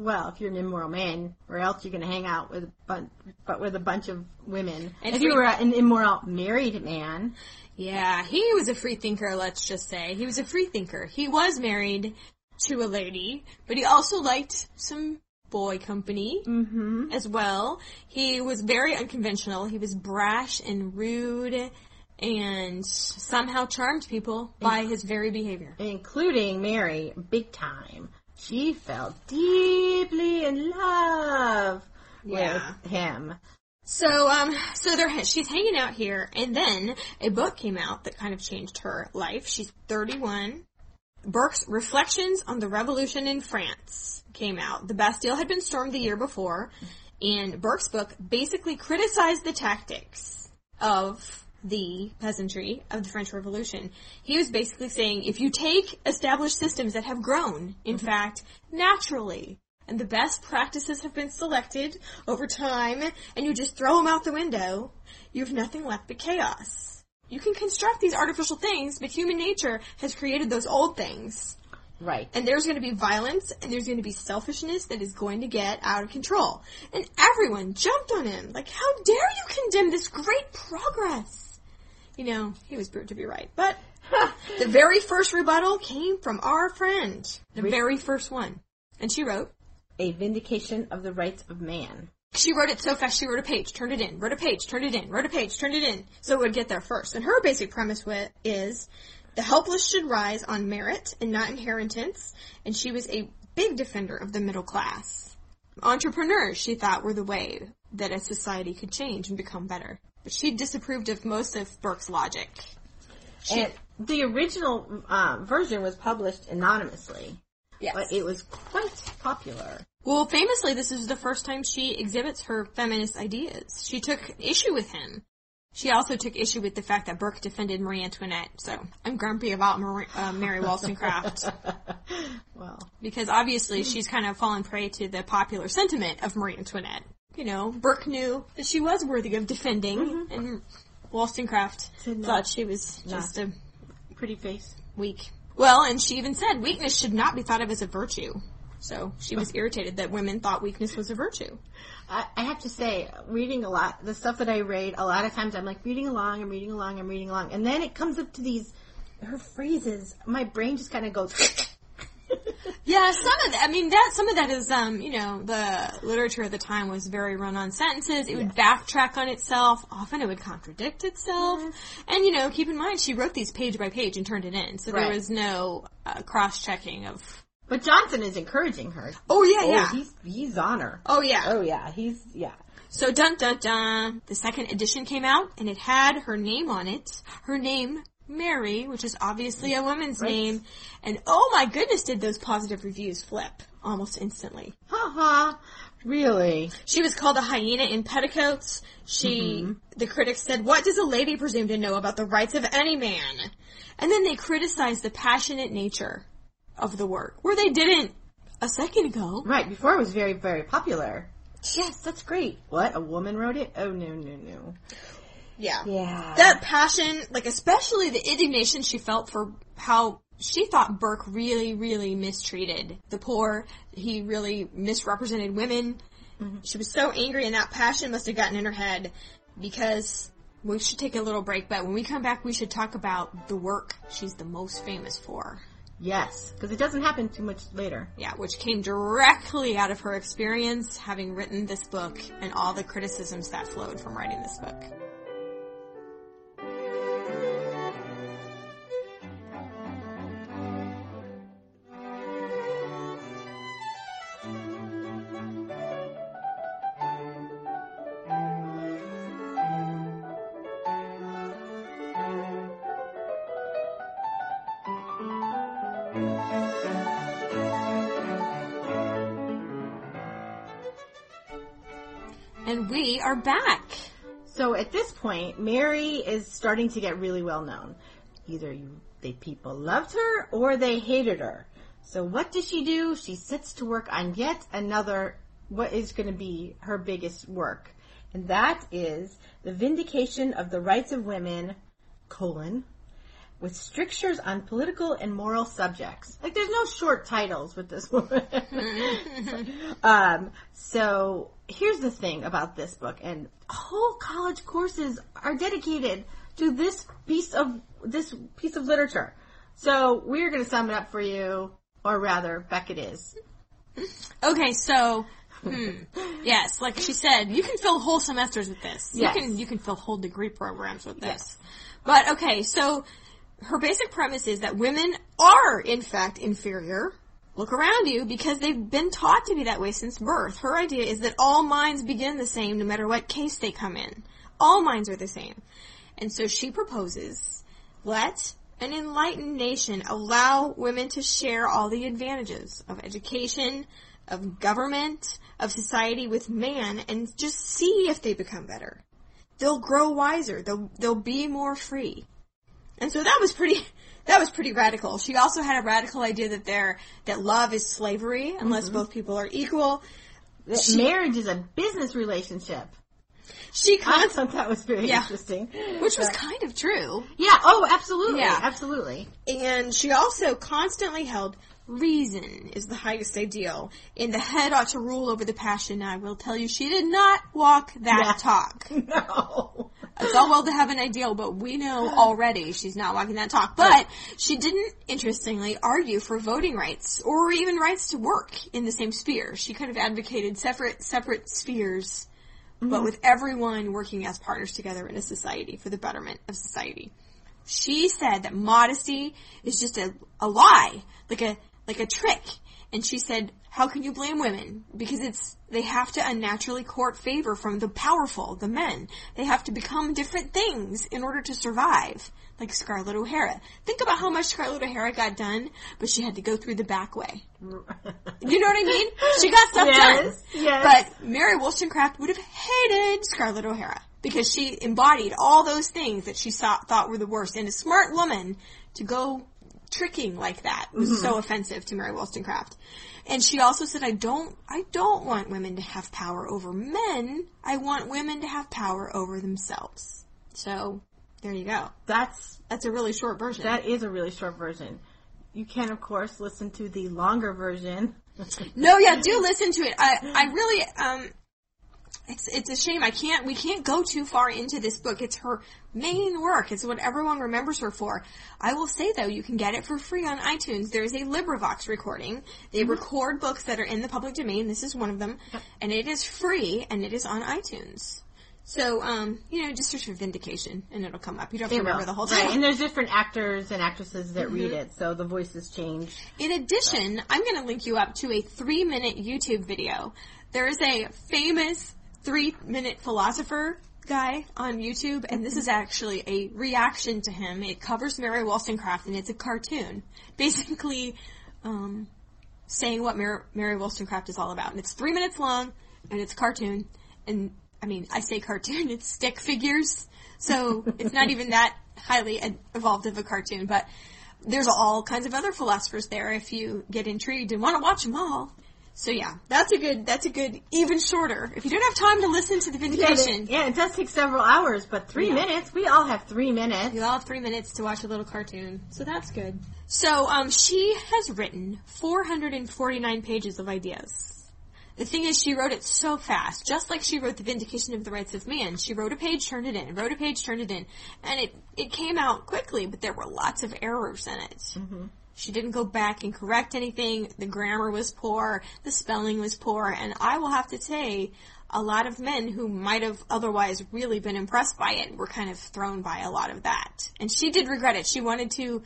Well, if you're an immoral man, or else you're going to hang out with a bunch, but with a bunch of women. And if you were an immoral married man, Yeah, he was a free thinker, let's just say. He was a free thinker. He was married to a lady, but he also liked some boy company mm-hmm. as well. He was very unconventional. He was brash and rude and somehow charmed people by his very behavior. including Mary, big time. She fell deeply in love Yeah. with him. So, um, so they're, she's hanging out here, and then a book came out that kind of changed her life. She's 31. Burke's Reflections on the Revolution in France came out. The Bastille had been stormed the year before, and Burke's book basically criticized the tactics of the peasantry of the French Revolution. He was basically saying if you take established systems that have grown, in mm-hmm. fact, naturally, and the best practices have been selected over time, and you just throw them out the window, you have nothing left but chaos. You can construct these artificial things, but human nature has created those old things. Right. And there's going to be violence and there's going to be selfishness that is going to get out of control. And everyone jumped on him. Like, how dare you condemn this great progress? You know, he was proved to be right. But the very first rebuttal came from our friend. The very first one. And she wrote, A vindication of the rights of man. she wrote it so fast she wrote a page, turned it in, wrote a page, turned it in, wrote a page, turned it in, so it would get there first. And her basic premise is the helpless should rise on merit and not inheritance, and she was a big defender of the middle class. Entrepreneurs, she thought, were the way that a society could change and become better. But she disapproved of most of Burke's logic. She, And the original uh, version was published anonymously, yes. but it was quite popular. Well, famously, this is the first time she exhibits her feminist ideas. She took issue with him. She also took issue with the fact that Burke defended Marie Antoinette. So I'm grumpy about Marie, uh, Mary Wollstonecraft well, because obviously she's kind of fallen prey to the popular sentiment of Marie Antoinette. You know, Burke knew that she was worthy of defending, mm-hmm. and Wollstonecraft no. thought she was just a pretty face. weak. Well, and she even said weakness should not be thought of as a virtue. So she was irritated that women thought weakness was a virtue. I, I have to say, reading a lot, the stuff that I read, a lot of times I'm like reading along, I'm reading along, I'm reading along, and then it comes up to these, her phrases, my brain just kind of goes, Yeah, some of that. I mean, that some of that is, um, you know, the literature at the time was very run-on sentences. It would backtrack on itself. Often, it would contradict itself. And you know, keep in mind, she wrote these page by page and turned it in, so there was no uh, cross-checking of. but Johnson is encouraging her. Oh yeah, Oh, yeah. he's, he's on her. oh yeah. Oh yeah, he's, yeah. So dun dun dun. The second edition came out, and it had her name on it. Her name. Mary, which is obviously a woman's Right. name, and oh my goodness, did those positive reviews flip almost instantly. Ha ha. Really? She was called a hyena in petticoats. She, mm-hmm. the critics said, what does a lady presume to know about the rights of any man? And then they criticized the passionate nature of the work, where they didn't a second ago. Right, before it was very, very popular. Yes, that's great. What? A woman wrote it? Oh, no, no, no. Yeah. Yeah. That passion, like especially the indignation she felt for how she thought Burke really, really mistreated the poor. He really misrepresented women. Mm-hmm. She was so angry and that passion must have gotten in her head because we should take a little break, but when we come back we should talk about the work she's the most famous for. Yes, because it doesn't happen too much later. Yeah, which came directly out of her experience having written this book and all the criticisms that flowed from writing this book. Are back. So at this point, Mary is starting to get really well known. Either you, they people loved her or they hated her. So what does she do? She sits to work on yet another, what is going to be her biggest work. And that is the vindication of the rights of women, colon, with strictures on political and moral subjects. Like there's no short titles with this woman. um, so here's the thing about this book, and whole college courses are dedicated to this piece of this piece of literature. So we're going to sum it up for you, or rather, Beckett is. Okay, so hmm, yes, like she said, you can fill whole semesters with this. Yes. You can you can fill whole degree programs with this. Yes. But okay, so her basic premise is that women are in fact inferior. Look around you because they've been taught to be that way since birth. Her idea is that all minds begin the same no matter what case they come in. All minds are the same. And so she proposes, let an enlightened nation allow women to share all the advantages of education, of government, of society with man, and just see if they become better. they'll grow wiser. They'll they'll be more free. And so that was pretty that was pretty radical. She also had a radical idea that there that love is slavery unless Mm-hmm. both people are equal. That She- marriage is a business relationship. She I con- thought that was very Yeah. interesting. which was But- kind of true. yeah. Oh, absolutely. Yeah. Absolutely. And she also constantly held reason is the highest ideal. And the head ought to rule over the passion. I will tell you, she did not walk that Yeah. talk. No. It's all well to have an ideal, but we know already she's not walking that talk. But she didn't, interestingly, argue for voting rights or even rights to work in the same sphere. She kind of advocated separate, separate spheres, but mm-hmm. with everyone working as partners together in a society for the betterment of society. She said that modesty is just a, a lie, like a, like a trick. And she said, how can you blame women? Because it's, they have to unnaturally court favor from the powerful, the men. They have to become different things in order to survive. Like Scarlett O'Hara. Think about how much Scarlett O'Hara got done, but she had to go through the back way. You know what I mean? She got stuff done. Yes, yes. But Mary Wollstonecraft would have hated Scarlett O'Hara because she embodied all those things that she saw, thought were the worst. And a smart woman to go tricking like that was Mm-hmm. so offensive to Mary Wollstonecraft. And she also said, I don't, I don't want women to have power over men. I want women to have power over themselves. So, there you go. That's That's a really short version. that is a really short version. You can, of course, listen to the longer version. No, yeah, do listen to it. I, I really, um, it's it's a shame I can't we can't go too far into this book. It's her main work. It's what everyone remembers her for. I will say though, you can get it for free on iTunes. There's a LibriVox recording. They record books that are in the public domain. This is one of them, and it is free and it is on iTunes. So, um, you know, just search for Vindication and it'll come up. You don't have to remember will. the whole Right, and there's different actors and actresses that read it, so the voices change. In addition, I'm going to link you up to a three minute YouTube video. There is a famous three minute philosopher guy on YouTube, and this is actually a reaction to him. It covers Mary Wollstonecraft, and it's a cartoon. Basically, um, saying what Mary, Mary Wollstonecraft is all about. And it's three minutes long, and it's a cartoon. And, I mean, I say cartoon, it's stick figures. So, it's not even that highly ed- evolved of a cartoon, but there's all kinds of other philosophers there if you get intrigued and want to watch them all. So yeah, that's a good, that's a good, even shorter. If you don't have time to listen to the Yeah, vindication, it, yeah, it does take several hours, but three Yeah. minutes, we all have three minutes. you all have three minutes to watch a little cartoon. So that's good. So, um, she has written 449 pages of ideas. The thing is, she wrote it so fast, just like she wrote the Vindication of the Rights of Man. She wrote a page, turned it in, wrote a page, turned it in, and it it came out quickly, but there were lots of errors in it. She didn't go back and correct anything. The grammar was poor. The spelling was poor. And I will have to say, a lot of men who might have otherwise really been impressed by it were kind of thrown by a lot of that. And she did regret it. She wanted to,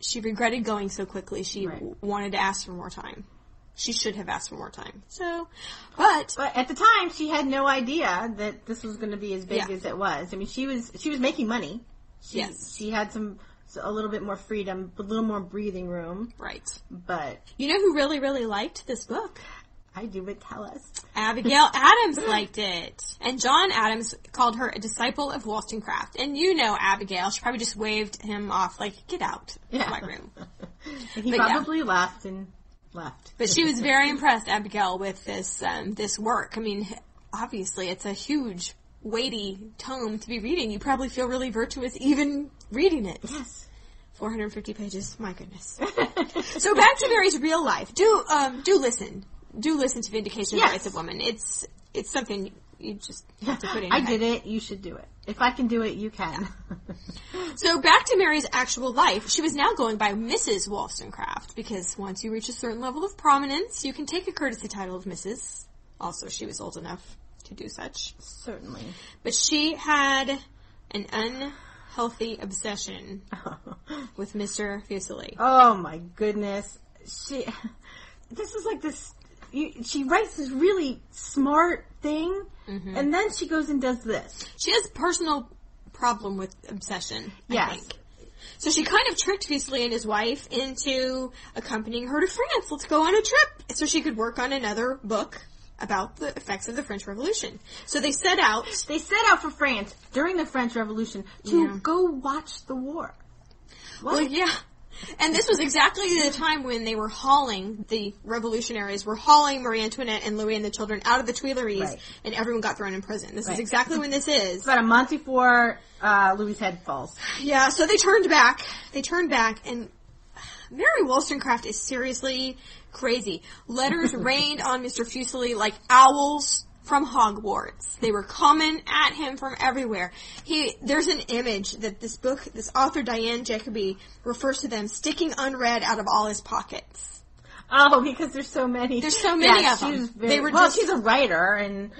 she regretted going so quickly. She Right. w- wanted to ask for more time. She should have asked for more time. So, but, But at the time, she had no idea that this was going to be as big Yeah. as it was. I mean, she was she was making money. She, Yes. she had some a little bit more freedom, a little more breathing room. right. But You know who really, really liked this book? I do, but tell us. Abigail Adams liked it. And John Adams called her a disciple of Wollstonecraft. And you know Abigail, she probably just waved him off like, get out Yeah. of my room. And he But yeah. probably laughed and left. But she was very impressed, Abigail, with this, um, this work. I mean, obviously it's a huge, weighty tome to be reading. You probably feel really virtuous even reading it. Yes. 450 pages, my goodness. So back to Mary's real life. Do, um, do listen. Do listen to Vindication of Yes. the Rights of Women. It's, it's something you just have to put in. I head. did it. You should do it. If I can do it, you can. So back to Mary's actual life, she was now going by Mrs. Wollstonecraft because once you reach a certain level of prominence, you can take a courtesy title of Mrs. Also, she was old enough to do such. Certainly. But she had an unhealthy obsession with Mr. Fuseli. Oh my goodness. She, this is like this, you, she writes this really smart thing, Mm-hmm. and then she goes and does this. She has personal problem with obsession, I Yes. think. So she kind of tricked Fuseli and his wife into accompanying her to France. Let's go on a trip so she could work on another book about the effects of the French Revolution. So they set out. They set out for France during the French Revolution to Yeah. go watch the war. What? Well, yeah. And this was exactly the time when they were hauling, the revolutionaries were hauling Marie Antoinette and Louis and the children out of the Tuileries, Right. and everyone got thrown in prison. This Right. is exactly when this is. It's about a month before uh, Louis' head falls. Yeah, so they turned back. They turned back, and Mary Wollstonecraft is seriously crazy. Letters rained on Mr. Fuseli like owls from Hogwarts. They were coming at him from everywhere. He, there's an image that this book, this author Diane Jacobs refers to them sticking unread out of all his pockets. Oh, because there's so many. There's so many yeah, of them. she's Very, They were well, just- she's a writer, and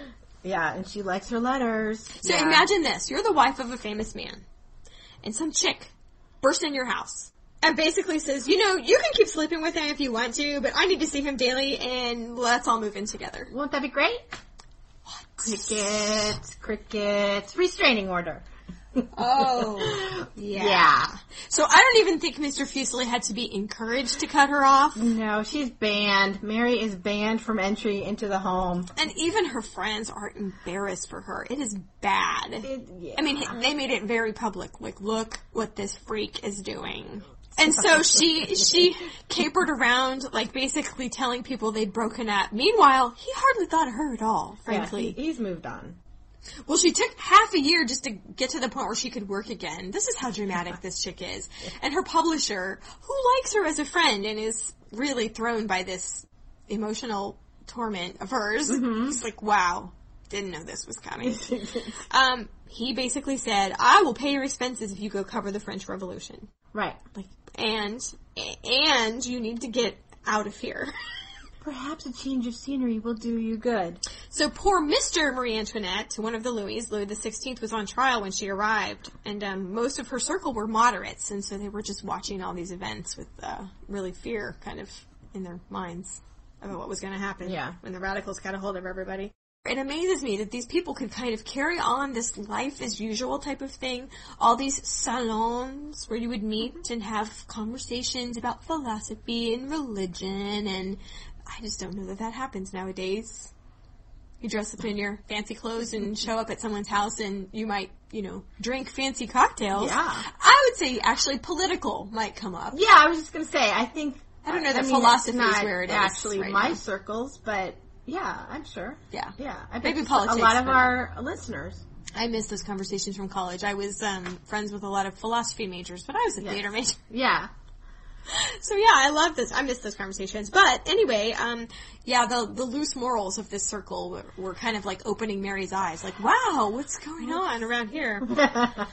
yeah, and she likes her letters. So Yeah. imagine this: you're the wife of a famous man, and some chick bursts in your house and basically says, "You know, you can keep sleeping with him if you want to, but I need to see him daily, and let's all move in together." Won't that be great? What? Crickets, crickets, restraining order. Oh, yeah. Yeah. So I don't even think Mr. Fuseli had to be encouraged to cut her off, No, she's banned. Mary is banned from entry into the home. and even her friends are embarrassed for her. It is bad. It- yeah. I mean, they made it very public. Like, look what this freak is doing. And so she she capered around, like basically telling people they'd broken up. Meanwhile, he hardly thought of her at all, Yeah, frankly. he- he's moved on. Well, she took half a year just to get to the point where she could work again. This is how dramatic this chick is. And her publisher, who likes her as a friend and is really thrown by this emotional torment of hers, mm-hmm. is like, wow, didn't know this was coming. um, he basically said, I will pay your expenses if you go cover the French Revolution. Right. Like, and, and you need to get out of here. Perhaps a change of scenery will do you good. So poor Mr. Marie Antoinette, one of the Louis, Louis the Sixteenth, was on trial when she arrived, and um, most of her circle were moderates, and so they were just watching all these events with uh, really fear, kind of in their minds about what was going to happen. Yeah. when the radicals got a hold of everybody. It amazes me that these people could kind of carry on this life as usual type of thing. All these salons where you would meet mm-hmm. and have conversations about philosophy and religion, and I just don't know that that happens nowadays. You dress up in your fancy clothes and mm-hmm. show up at someone's house and you might, you know, drink fancy cocktails. Yeah. I would say actually political might come up. Yeah, I was just gonna say, I think. I don't know that mean, philosophy is where it is actually right my now. circles, but yeah, I'm sure. Yeah. Yeah, I bet Maybe a lot of our listeners. I miss those conversations from college. I was um, friends with a lot of philosophy majors, but I was a Yes. theater major. Yeah. So yeah, I love this. I miss those conversations. But anyway, um, yeah, the the loose morals of this circle were, were kind of like opening Mary's eyes. Like, wow, what's going on around here?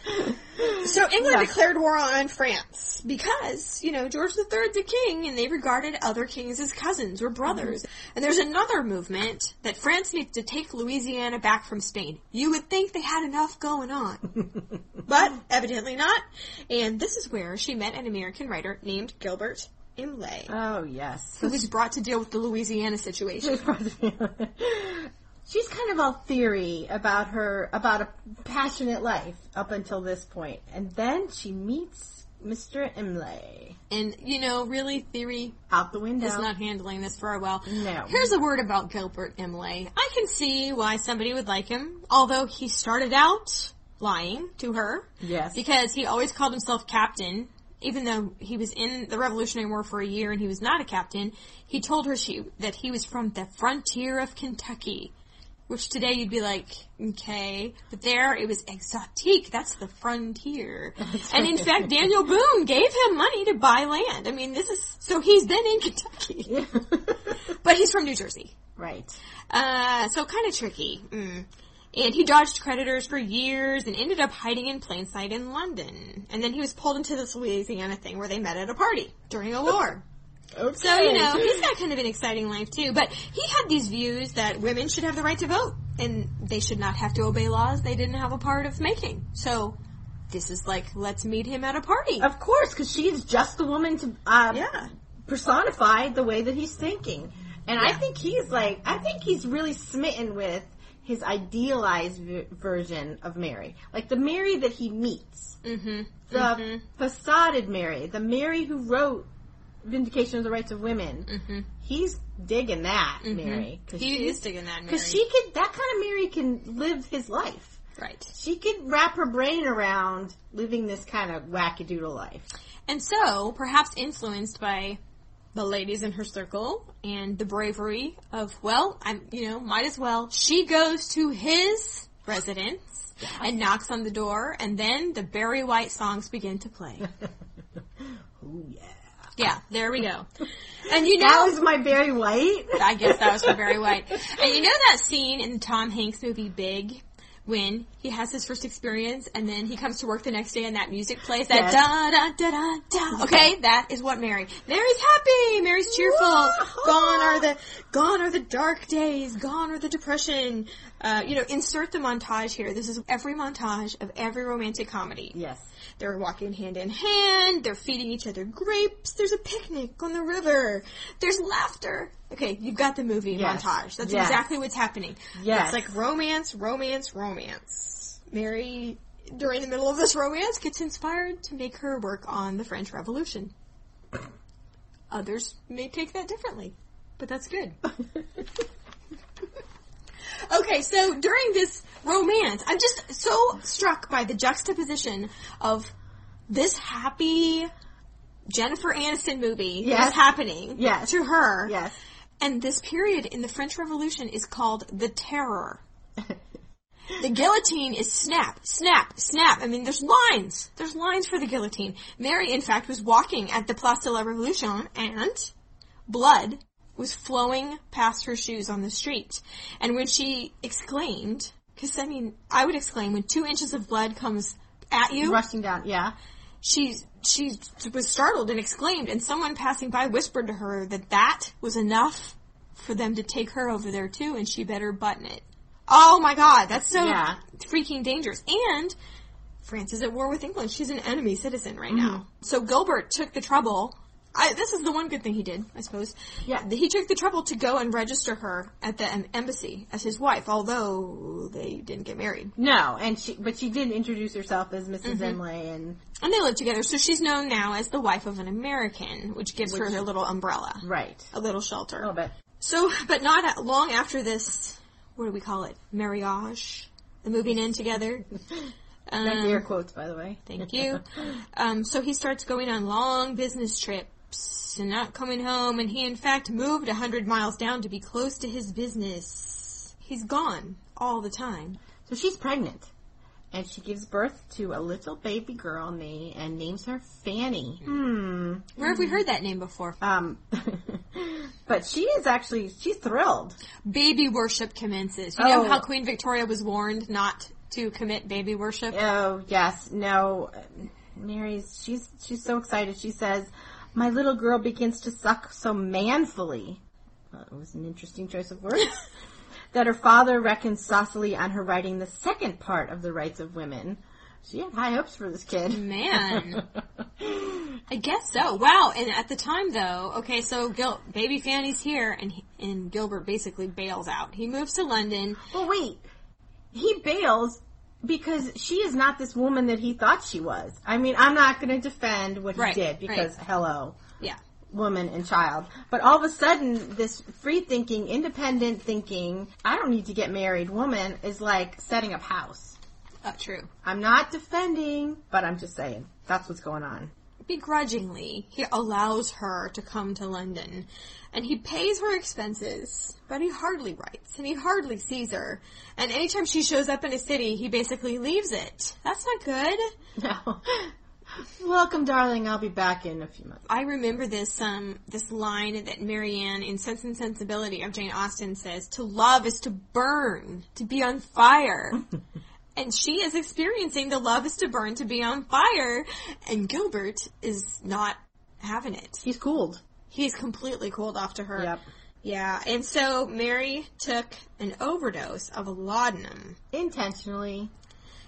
So England Yeah. declared war on France because, you know, George III's a king and they regarded other kings as cousins or brothers. Mm-hmm. And there's another movement that France needs to take Louisiana back from Spain. You would think they had enough going on. but evidently not. And this is where she met an American writer named Gilbert Imlay, oh yes. who was brought to deal with the Louisiana situation. She's kind of all theory about her about a passionate life up until this point, and then she meets Mr. Imlay And, you know, really, theory out the window. is not handling this very well. No. Here's a word about Gilbert Imlay. I can see why somebody would like him, although he started out lying to her. Yes. Because he always called himself captain, even though he was in the Revolutionary War for a year and he was not a captain. He told her she that he was from the frontier of Kentucky. Which today you'd be like, okay. But there it was exotique. That's the frontier. and in fact, Daniel Boone gave him money to buy land. I mean, this is, so he's been in Kentucky. but he's from New Jersey. right. Uh, so kind of tricky. Mm. And he dodged creditors for years and ended up hiding in plain sight in London. And then he was pulled into this Louisiana thing where they met at a party during a war. Okay. So, you know, he's got kind of an exciting life too. But he had these views that women should have the right to vote and they should not have to obey laws they didn't have a part of making. So, this is like, let's meet him at a party. Of course, because she's just the woman to uh, Yeah. personify the way that he's thinking. And I think he's like, I think he's really smitten with his idealized v- version of Mary. Like the Mary that he meets. Mm-hmm. The facaded Mary. The Mary who wrote vindication of the rights of women. Mm-hmm. He's digging that, Mary. Cause He is digging that, Mary. Because she could, that kind of Mary can live his life. right. She could wrap her brain around living this kind of wackadoodle life. And so, perhaps influenced by the ladies in her circle and the bravery of, well, I'm, you know, might as well. She goes to his residence and knocks on the door, and then the Barry White songs begin to play. Ooh, yeah. Yeah, there we go. And you know, That was my Barry White. I guess that was for Barry White. And you know that scene in the Tom Hanks movie Big? When he has his first experience and then he comes to work the next day and that music plays, that Yes. da da da da da. Okay, that is what Mary. Mary's happy. Mary's cheerful. Woo-hoo. Gone are the gone are the dark days. Gone are the depression. Uh, you know, insert the montage here. This is every montage of every romantic comedy. Yes. They're walking hand in hand. They're feeding each other grapes. There's a picnic on the river. There's laughter. Okay, you've got the movie Yes. montage. That's Yes. exactly what's happening. Yes. It's like romance, romance, romance. Mary, during the middle of this romance, gets inspired to make her work on the French Revolution. Others may take that differently, but that's good. Okay, so during this romance, I'm just so struck by the juxtaposition of this happy Jennifer Aniston movie Yes. that's happening Yes. to her. yes. And this period in the French Revolution is called the Terror. The guillotine is snap, snap, snap. I mean, there's lines. There's lines for the guillotine. Mary, in fact, was walking at the Place de la Révolution and blood was flowing past her shoes on the street. And when she exclaimed, because I mean, I would exclaim when two inches of blood comes at you, Rushing down. Yeah. she she was startled and exclaimed, and someone passing by whispered to her that that was enough for them to take her over there too, and she better button it. Oh my God, that's so Yeah. freaking dangerous. And France is at war with England. She's an enemy citizen right mm-hmm. now. So Gilbert took the trouble. I, this is the one good thing he did, I suppose. Yeah. He took the trouble to go and register her at the em- embassy as his wife, although they didn't get married. No, and she, but she did introduce herself as missus Mm-hmm. And And they live together, so she's known now as the wife of an American, which gives her her little umbrella, right, a little shelter. a little bit. So, but not long after this, what do we call it? Marriage? The moving in together? Um, air quotes, by the way. Thank you. Um, so he starts going on long business trips and not coming home, and he in fact moved a hundred miles down to be close to his business. He's gone all the time. So she's pregnant, and she gives birth to a little baby girl named and names her Fanny. Hmm. Where have we heard that name before? Um, but she is actually she's thrilled. Baby worship commences. You know Oh. how Queen Victoria was warned not to commit baby worship? Oh yes, no, Mary's she's she's so excited. She says, "My little girl begins to suck so manfully." Well, it was an interesting choice of words. that her father reckons saucily on her writing the second part of the rights of women. She had high hopes for this kid. Man. I guess so. Wow. And at the time, though, okay, so Gil- baby Fanny's here, and he, and Gilbert basically bails out. He moves to London. Well, wait. He bails because she is not this woman that he thought she was. I mean, I'm not going to defend what he Right, did because, hello, Yeah. woman and child. But all of a sudden, this free thinking, independent thinking, I don't need to get married woman is like setting up house. Oh, true. I'm not defending, but I'm just saying that's what's going on. Begrudgingly, he allows her to come to London, and he pays her expenses, but he hardly writes, and he hardly sees her. And anytime she shows up in a city, he basically leaves it. That's not good. No. Welcome, darling. I'll be back in a few months. I remember this um this line that Marianne in Sense and Sensibility of Jane Austen says, "To love is to burn, to be on fire." and she is experiencing the love is to burn, to be on fire, and Gilbert is not having it. He's cooled. He's completely cooled off to her. Yep. Yeah, and so Mary took an overdose of laudanum. Intentionally.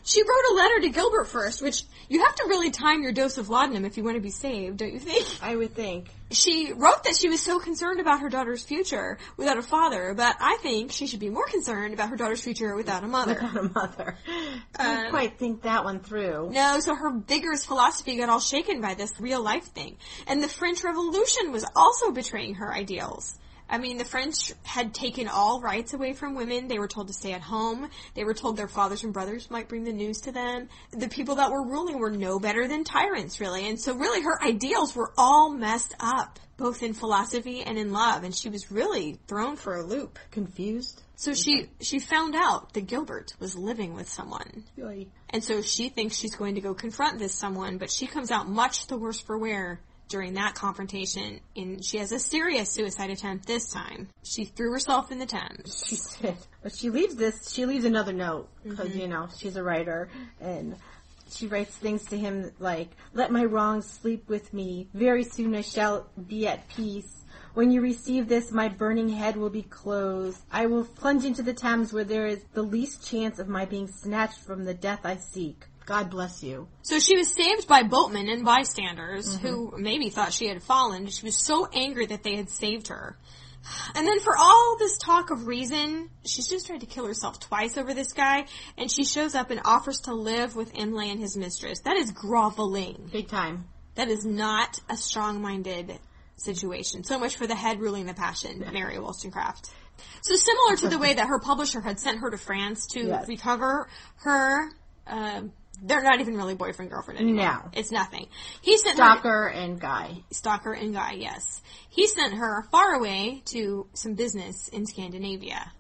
She wrote a letter to Gilbert first, which you have to really time your dose of laudanum if you want to be saved, don't you think? I would think. She wrote that she was so concerned about her daughter's future without a father, but I think she should be more concerned about her daughter's future without a mother. Without a mother. I Um, didn't quite think that one through. No, so her vigorous philosophy got all shaken by this real life thing. And the French Revolution was also betraying her ideals. I mean, the French had taken all rights away from women. They were told to stay at home. They were told their fathers and brothers might bring the news to them. The people that were ruling were no better than tyrants, really. And so really her ideals were all messed up, both in philosophy and in love. And she was really thrown for a loop. Confused? So she, she found out that Gilbert was living with someone. And so she thinks she's going to go confront this someone, but she comes out much the worse for wear during that confrontation. And she has a serious suicide attempt this time. She threw herself in the Thames. She did. But she leaves this, she leaves another note, because, Mm-hmm. you know, she's a writer, and she writes things to him like, let my wrongs sleep with me, very soon I shall be at peace. When you receive this, my burning head will be closed. I will plunge into the Thames where there is the least chance of my being snatched from the death I seek. God bless you. So she was saved by boatmen and bystanders who maybe thought she had fallen. She was so angry that they had saved her. And then for all this talk of reason, she's just tried to kill herself twice over this guy, and she shows up and offers to live with Imlay and his mistress. That is groveling. Big time. That is not a strong-minded situation. So much for the head ruling the passion, Mary Wollstonecraft. So similar to the way that her publisher had sent her to France to Yes. recover her, um, they're not even really boyfriend girlfriend anymore. No. It's nothing. He sent her Stalker and Guy. Stalker and Guy, yes. He sent her far away to some business in Scandinavia.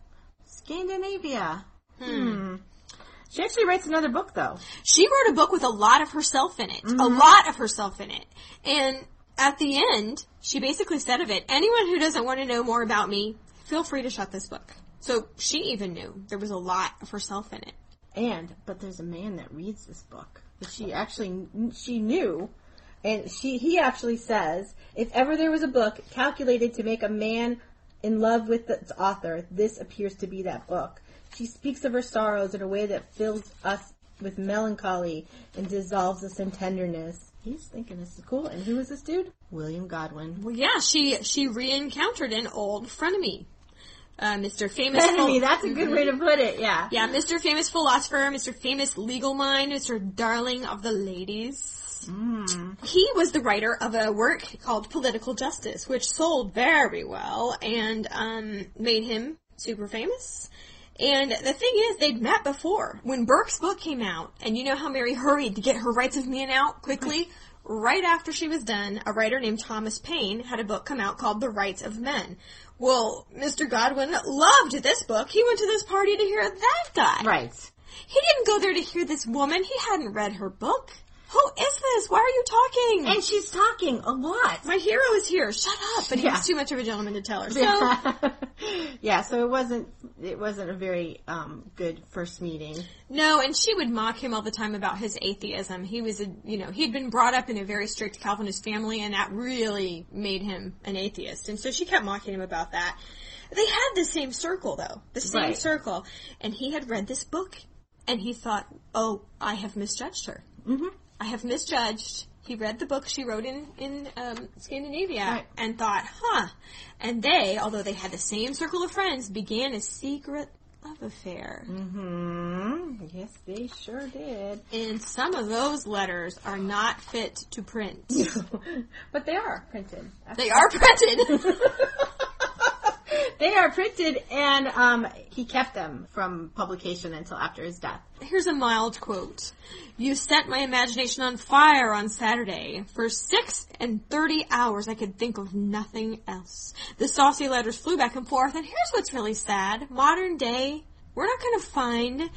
Scandinavia. Hmm. She actually writes another book though. She wrote a book with a lot of herself in it. A lot of herself in it. And at the end, she basically said of it, anyone who doesn't want to know more about me, feel free to shut this book. So she even knew there was a lot of herself in it. And but there's a man that reads this book that she actually she knew, and she he actually says if ever there was a book calculated to make a man in love with its author, this appears to be that book. She speaks of her sorrows in a way that fills us with melancholy and dissolves us in tenderness. He's thinking this is cool. And who is this dude? William Godwin. Well, yeah, she she re-encountered an old frenemy, uh, Mr. Famous. Enemy, that's a good way to put it. Yeah. Yeah, Mr. Famous Philosopher, Mr. Famous Legal Mind, Mr. Darling of the Ladies. He was the writer of a work called Political Justice, which sold very well and um, made him super famous. And the thing is, they'd met before. When Burke's book came out, and you know how Mary hurried to get her Rights of Man out quickly? Right after she was done, a writer named Thomas Paine had a book come out called The Rights of Men. Well, Mr. Godwin loved this book. He went to this party to hear that guy. Right. He didn't go there to hear this woman. He hadn't read her book. Who is this? Why are you talking? And she's talking a lot. my hero is here. Shut up. But he Yeah. was too much of a gentleman to tell her. So, yeah, so it wasn't it wasn't a very um, good first meeting. no, and she would mock him all the time about his atheism. He was a, you know, he'd been brought up in a very strict Calvinist family and that really made him an atheist. And so she kept mocking him about that. They had the same circle though. The same Right. circle. And he had read this book and he thought, oh, I have misjudged her. hmm I have misjudged. He read the book she wrote in in um, Scandinavia Right. and thought, huh. And they, although they had the same circle of friends, began a secret love affair. hmm Yes, they sure did. And some of those letters are not fit to print. but they are printed. they are printed. they are printed, and um, he kept them from publication until after his death. Here's a mild quote. You set my imagination on fire on Saturday. For six and thirty hours I could think of nothing else. The saucy letters flew back and forth, and here's what's really sad. Modern day, we're not gonna find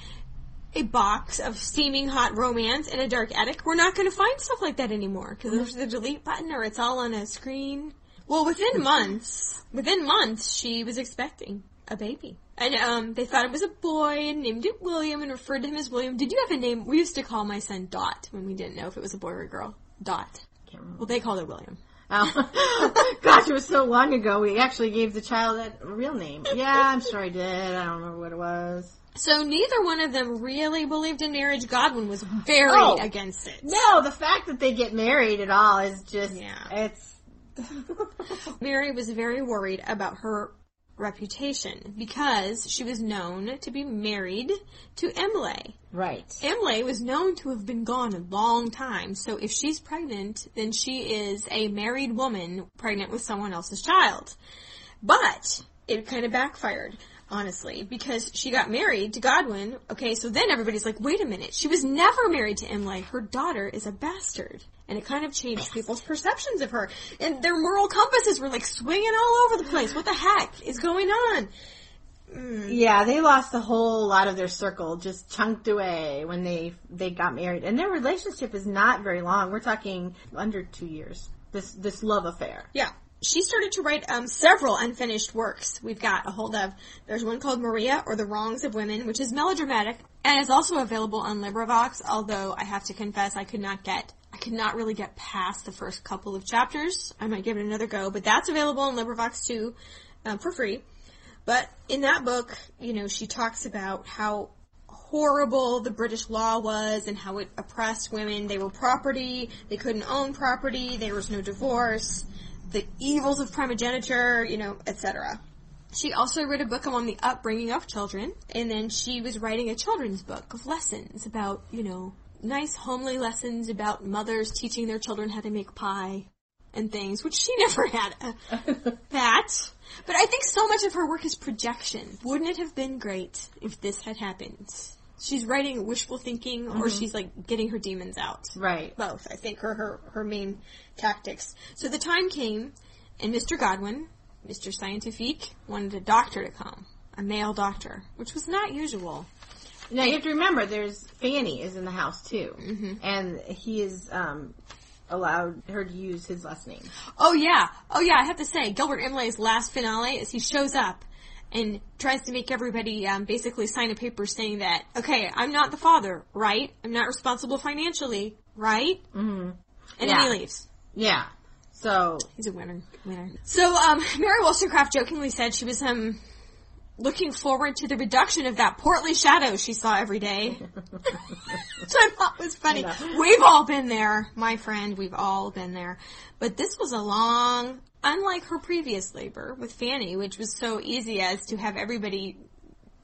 a box of steaming hot romance in a dark attic. We're not gonna find stuff like that anymore, because there's the delete button or it's all on a screen. Well, within months, within months, she was expecting a baby. And um, they thought it was a boy and named it William and referred to him as William. Did you have a name? We used to call my son Dot when we didn't know if it was a boy or a girl. Dot. Can't remember. Well, they called it William. Oh. Gosh, it was so long ago. We actually gave the child a real name. Yeah, I'm sure I did. I don't remember what it was. So neither one of them really believed in marriage. Godwin was very Oh. against it. No, the fact that they get married at all is just, Yeah. it's, Mary was very worried about her reputation because she was known to be married to Imlay. right. Imlay was known to have been gone a long time, so if she's pregnant, then she is a married woman pregnant with someone else's child. But it kind of backfired, honestly, because she got married to Godwin. Okay, so then everybody's like, wait a minute, she was never married to Imlay. Her daughter is a bastard. And it kind of changed people's perceptions of her. And their moral compasses were like swinging all over the place. What the heck is going on? Mm. Yeah, they lost a whole lot of their circle, just chunked away when they they got married, and their relationship is not very long. We're talking under two years. This this love affair. Yeah. She started to write um, several unfinished works we've got a hold of. There's one called Maria or the Wrongs of Women, which is melodramatic and is also available on LibriVox, although I have to confess I could not get, I could not really get past the first couple of chapters. I might give it another go, but that's available on LibriVox too, um, for free. But in that book, you know, she talks about how horrible the British law was and how it oppressed women. They were property, they couldn't own property, there was no divorce, the evils of primogeniture, you know, etc. She also wrote a book on the upbringing of children, and then she was writing a children's book of lessons about, you know, nice homely lessons about mothers teaching their children how to make pie and things, which she never had that. But I think so much of her work is projection. Wouldn't it have been great if this had happened? She's writing wishful thinking, or she's like getting her demons out Right. both, I think, are her, her main tactics. So the time came, and Mr. Godwin, Mr. Scientifique, wanted a doctor to come. A male doctor, which was not usual. Now you have to remember, there's Fanny is in the house too, Mm-hmm. and he is um, allowed her to use his last name. Oh yeah, oh yeah, I have to say, Gilbert Imlay's last finale is he shows up and tries to make everybody um, basically sign a paper saying that, okay, I'm not the father, right? I'm not responsible financially, right? Mm-hmm. And Yeah. then he leaves. Yeah. So He's a winner. Winner. So, um, Mary Wollstonecraft jokingly said she was um looking forward to the reduction of that portly shadow she saw every day, which I thought was funny. We've all been there, my friend. We've all been there. But this was a long, unlike her previous labor with Fanny, which was so easy as to have everybody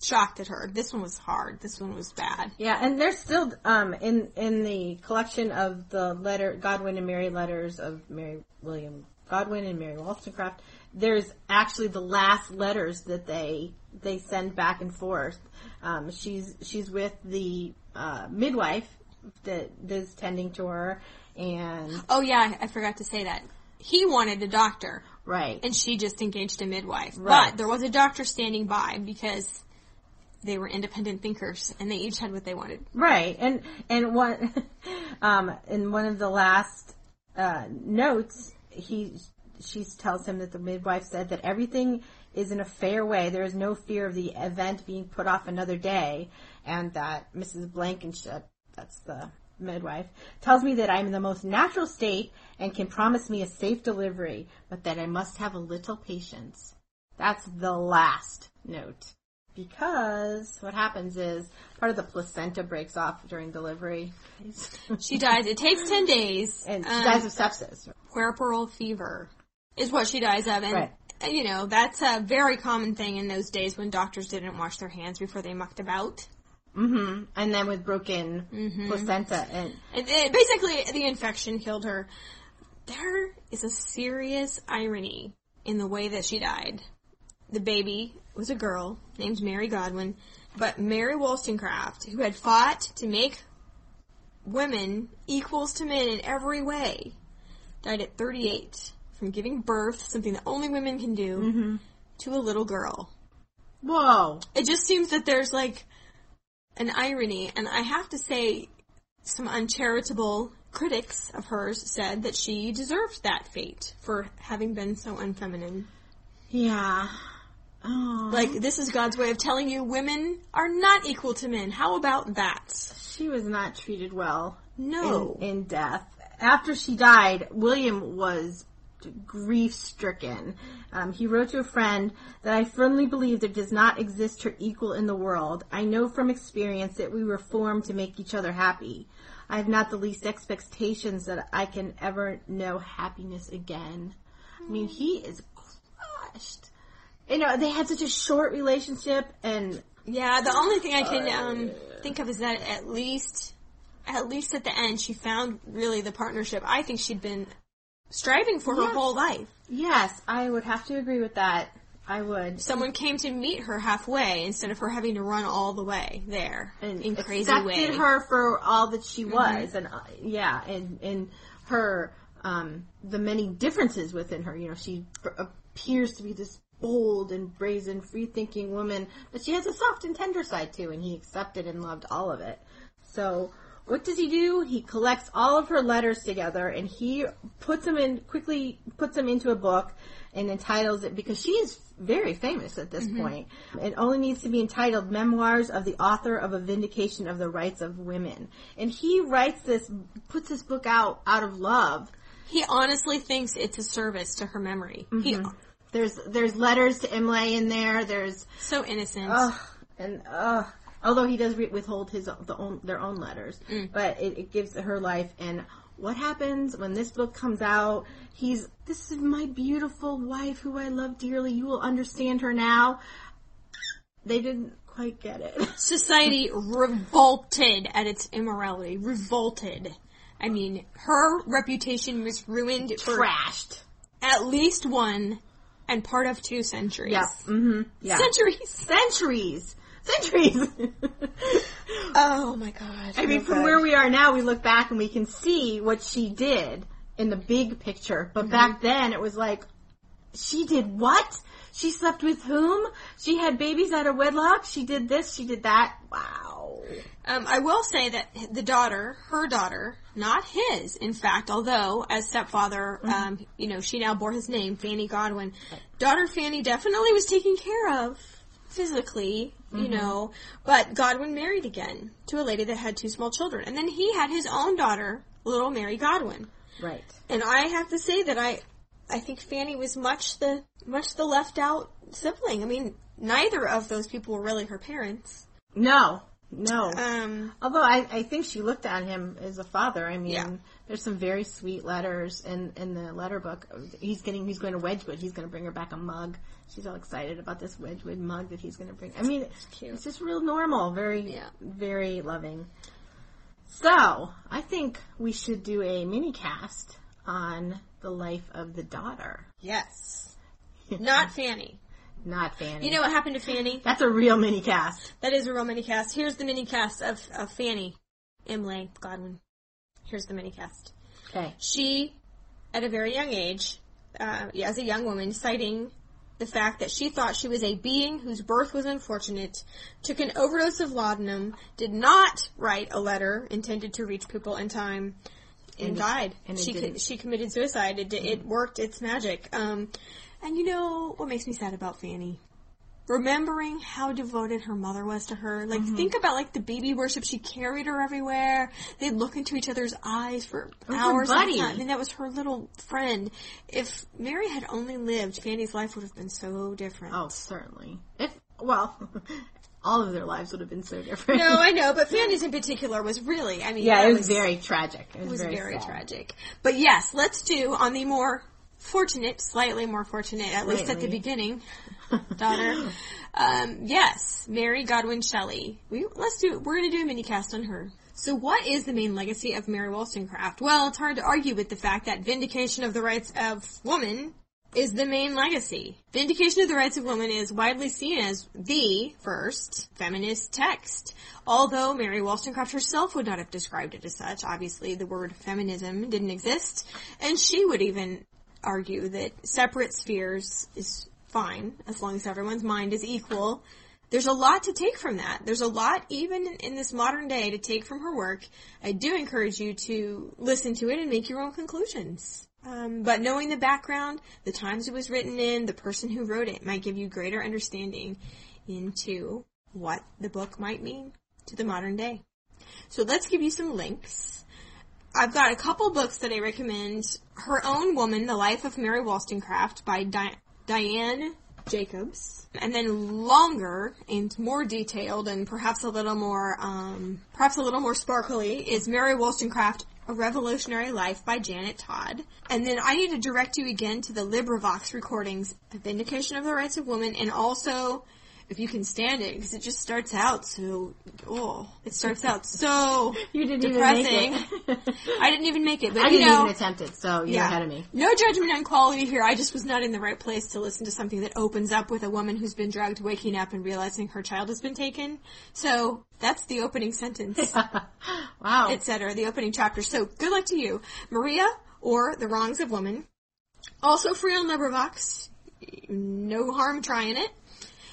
shocked at her. This one was hard. This one was bad. yeah, and there's still um, in in the collection of the letter Godwin and Mary letters of Mary William Godwin and Mary Wollstonecraft. There's actually the last letters that they they send back and forth. Um, she's she's with the uh, midwife that is tending to her, and Oh yeah, I forgot to say that. He wanted a doctor. right, and she just engaged a midwife. Right. But there was a doctor standing by because they were independent thinkers and they each had what they wanted. Right, and and one, um, in one of the last uh, notes, he she tells him that the midwife said that everything is in a fair way. There is no fear of the event being put off another day, and that Mrs. Blenkinsop, that's the midwife, tells me that I'm in the most natural state and can promise me a safe delivery, but that I must have a little patience. That's the last note. Because what happens is part of the placenta breaks off during delivery. She dies. It takes 10 days. and she Um, dies of sepsis. puerperal fever is what she dies of. And, Right. you know, that's a very common thing in those days when doctors didn't wash their hands before they mucked about. hmm And then with broken Mm-hmm. placenta and And it, basically, the infection killed her. There is a serious irony in the way that she died. The baby was a girl named Mary Godwin, but Mary Wollstonecraft, who had fought to make women equals to men in every way, died at 38 from giving birth, something that only women can do, mm-hmm. to a little girl. whoa. It just seems that there's like an irony, and I have to say, some uncharitable critics of hers said that she deserved that fate for having been so unfeminine. Yeah. Oh. Like, this is God's way of telling you women are not equal to men. How about that? she was not treated well No. in, in death. After she died, William was grief stricken. Um, he wrote to a friend that I firmly believe there does not exist her equal in the world. I know from experience that we were formed to make each other happy. I have not the least expectations that I can ever know happiness again. I mean, he is crushed. You know, they had such a short relationship and Yeah, the only thing I can um, think of is that at least, at least at the end, she found really the partnership. I think she'd been striving for her Yes. whole life. yes, I would have to agree with that. I would. Someone came to meet her halfway instead of her having to run all the way there and in crazy accepted way. Mm-hmm. her for all that she was, and uh, yeah, and and her um, the many differences within her. You know, she appears to be this bold and brazen, free-thinking woman, but she has a soft and tender side too, and he accepted and loved all of it. So. What does he do? He collects all of her letters together and he puts them in quickly puts them into a book and entitles it because she is very famous at this mm-hmm. point. It only needs to be entitled Memoirs of the Author of a Vindication of the Rights of Women. And he writes this, puts this book out out of love. He honestly thinks it's a service to her memory. He mm-hmm. There's there's letters to Imlay in there. There's so innocent. and. Although he does re- withhold his the own, their own letters, but it, it gives her life. And what happens when this book comes out? He's this is my beautiful wife who I love dearly. You will understand her now. They didn't quite get it. Society revolted at its immorality. Revolted. I mean, her reputation was ruined Trashed. at least one and part of two centuries. Yeah. Mm-hmm. Yeah. Centuries. Centuries. Centuries. Oh my gosh. I mean, from where we are now, we look back and we can see what she did in the big picture. But back then, it was like, she did what? She slept with whom? She had babies out of wedlock? She did this, she did that? Wow. Um, I will say that the daughter, her daughter, not his, in fact, although as stepfather, um, you know, she now bore his name, Fanny Godwin. Daughter Fanny definitely was taken care of physically, you mm-hmm. know, but Godwin married again to a lady that had two small children, and then he had his own daughter, little Mary Godwin. Right. And I have to say that I, I think Fanny was much the much the left out sibling. I mean, neither of those people were really her parents. No. No. Um, Although I, I think she looked at him as a father. I mean, Yeah. there's some very sweet letters in, in the letter book. He's getting, he's going to Wedgwood. He's going to bring her back a mug. She's all excited about this Wedgwood mug that he's going to bring. I mean, cute. it's just real normal. Very, Yeah. very loving. So, I think we should do a mini cast on the life of the daughter. yes, not Fanny. Not Fanny. You know what happened to Fanny? that's a real mini cast. That is a real mini cast. Here's the mini cast of, of Fanny Imlay Godwin. Here's the mini cast. Okay. She, at a very young age, uh, as a young woman, citing the fact that she thought she was a being whose birth was unfortunate, took an overdose of laudanum, did not write a letter intended to reach people in time, and, And it- died. and she co- didn't. she committed suicide. It, it worked its magic. Um, and you know what makes me sad about Fanny? remembering how devoted her mother was to her. Like, Mm-hmm. think about like the baby worship. She carried her everywhere. They'd look into each other's eyes for was hours. at a buddy. time. I mean, that was her little friend. If Mary had only lived, Fanny's life would have been so different. Oh, certainly. If, well, all of their lives would have been so different. No, I know, but Fanny's in particular was really, I mean, Yeah, it was very tragic. It was, it was very, very tragic. But yes, let's do on the more fortunate, slightly more fortunate, at least at the beginning, daughter. Um, yes, Mary Godwin Shelley. We let's do. We're going to do a mini cast on her. So, what is the main legacy of Mary Wollstonecraft? Well, it's hard to argue with the fact that vindication of the rights of woman is the main legacy. Vindication of the Rights of Women is widely seen as the first feminist text. Although Mary Wollstonecraft herself would not have described it as such, obviously the word feminism didn't exist, and she would even argue that separate spheres is fine as long as everyone's mind is equal. There's a lot to take from that. There's a lot, even in, this modern day, to take from her work. I do encourage you to listen to it and make your own conclusions. Um, but knowing the background, the times it was written in, the person who wrote it might give you greater understanding into what the book might mean to the modern day. So let's give you some links. I've got a couple books that I recommend. Her Own Woman, The Life of Mary Wollstonecraft by Di- Diane Jacobs. And then longer and more detailed and perhaps a little more, um, perhaps a little more sparkly is Mary Wollstonecraft, A Revolutionary Life by Janet Todd. And then I need to direct you again to the LibriVox recordings, The Vindication of the Rights of Women, and also if you can stand it, because it just starts out so, oh, it starts out so You didn't depressing. even make it. I didn't even make it, but I you didn't know, even attempt it, so you're ahead of me. no judgment on quality here. I just was not in the right place to listen to something that opens up with a woman who's been drugged, waking up, and realizing her child has been taken. So that's the opening sentence, Wow. etc. The opening chapter. So good luck to you, Maria, or The Wrongs of Woman. Also free on LibriVox. No harm trying it.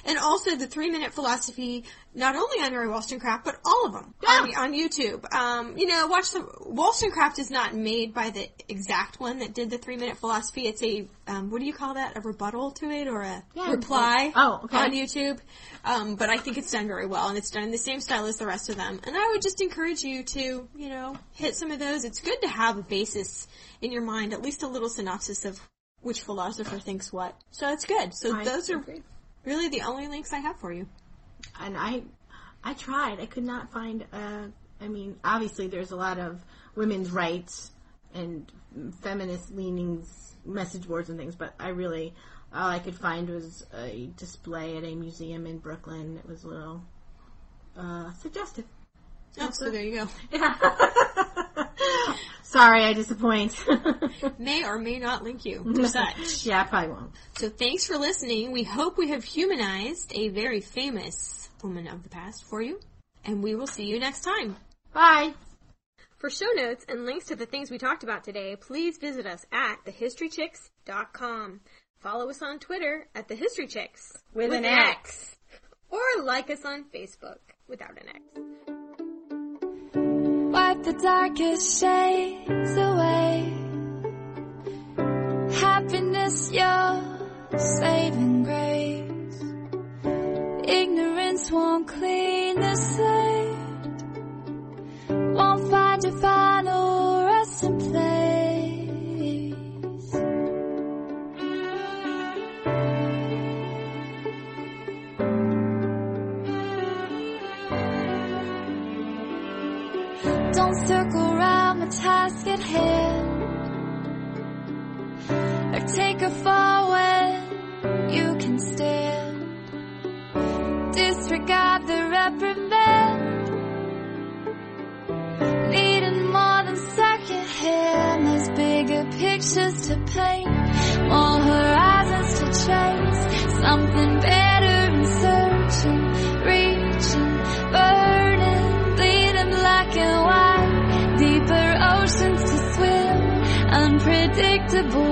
And also the three minute philosophy, not only on Mary Wollstonecraft, but all of them on, on YouTube. Um, you know, watch some, Wollstonecraft is not made by the exact one that did the three minute philosophy. It's a, um, what do you call that? A rebuttal to it or a Yeah, reply oh, okay. on YouTube. Um, but I think it's done very well and it's done in the same style as the rest of them. And I would just encourage you to, you know, hit some of those. It's good to have a basis in your mind, at least a little synopsis of which philosopher thinks what. So it's good. So I those are agree. Really the only links I have for you. and I, I tried. I could not find. Uh, I mean, obviously, there's a lot of women's rights and feminist leanings, message boards and things, but I really all I could find was a display at a museum in Brooklyn. It was a little uh, suggestive. Oh, so there you go. Sorry, I disappoint. May or may not link you to such. yeah, I probably won't. So thanks for listening. We hope we have humanized a very famous woman of the past for you. And we will see you next time. Bye. For show notes and links to the things we talked about today, please visit us at thehistorychicks.com. Follow us on Twitter at thehistorychicks With an X. Or like us on Facebook without an X. Wipe the darkest shades away. Happiness, your saving grace. Ignorance won't clean the slate. Won't find your final resting place. The task at hand. Or take a fall when you can stand. Disregard the reprimand. Needing more than second hand. There's bigger pictures to paint. More horizons to chase. Something better white.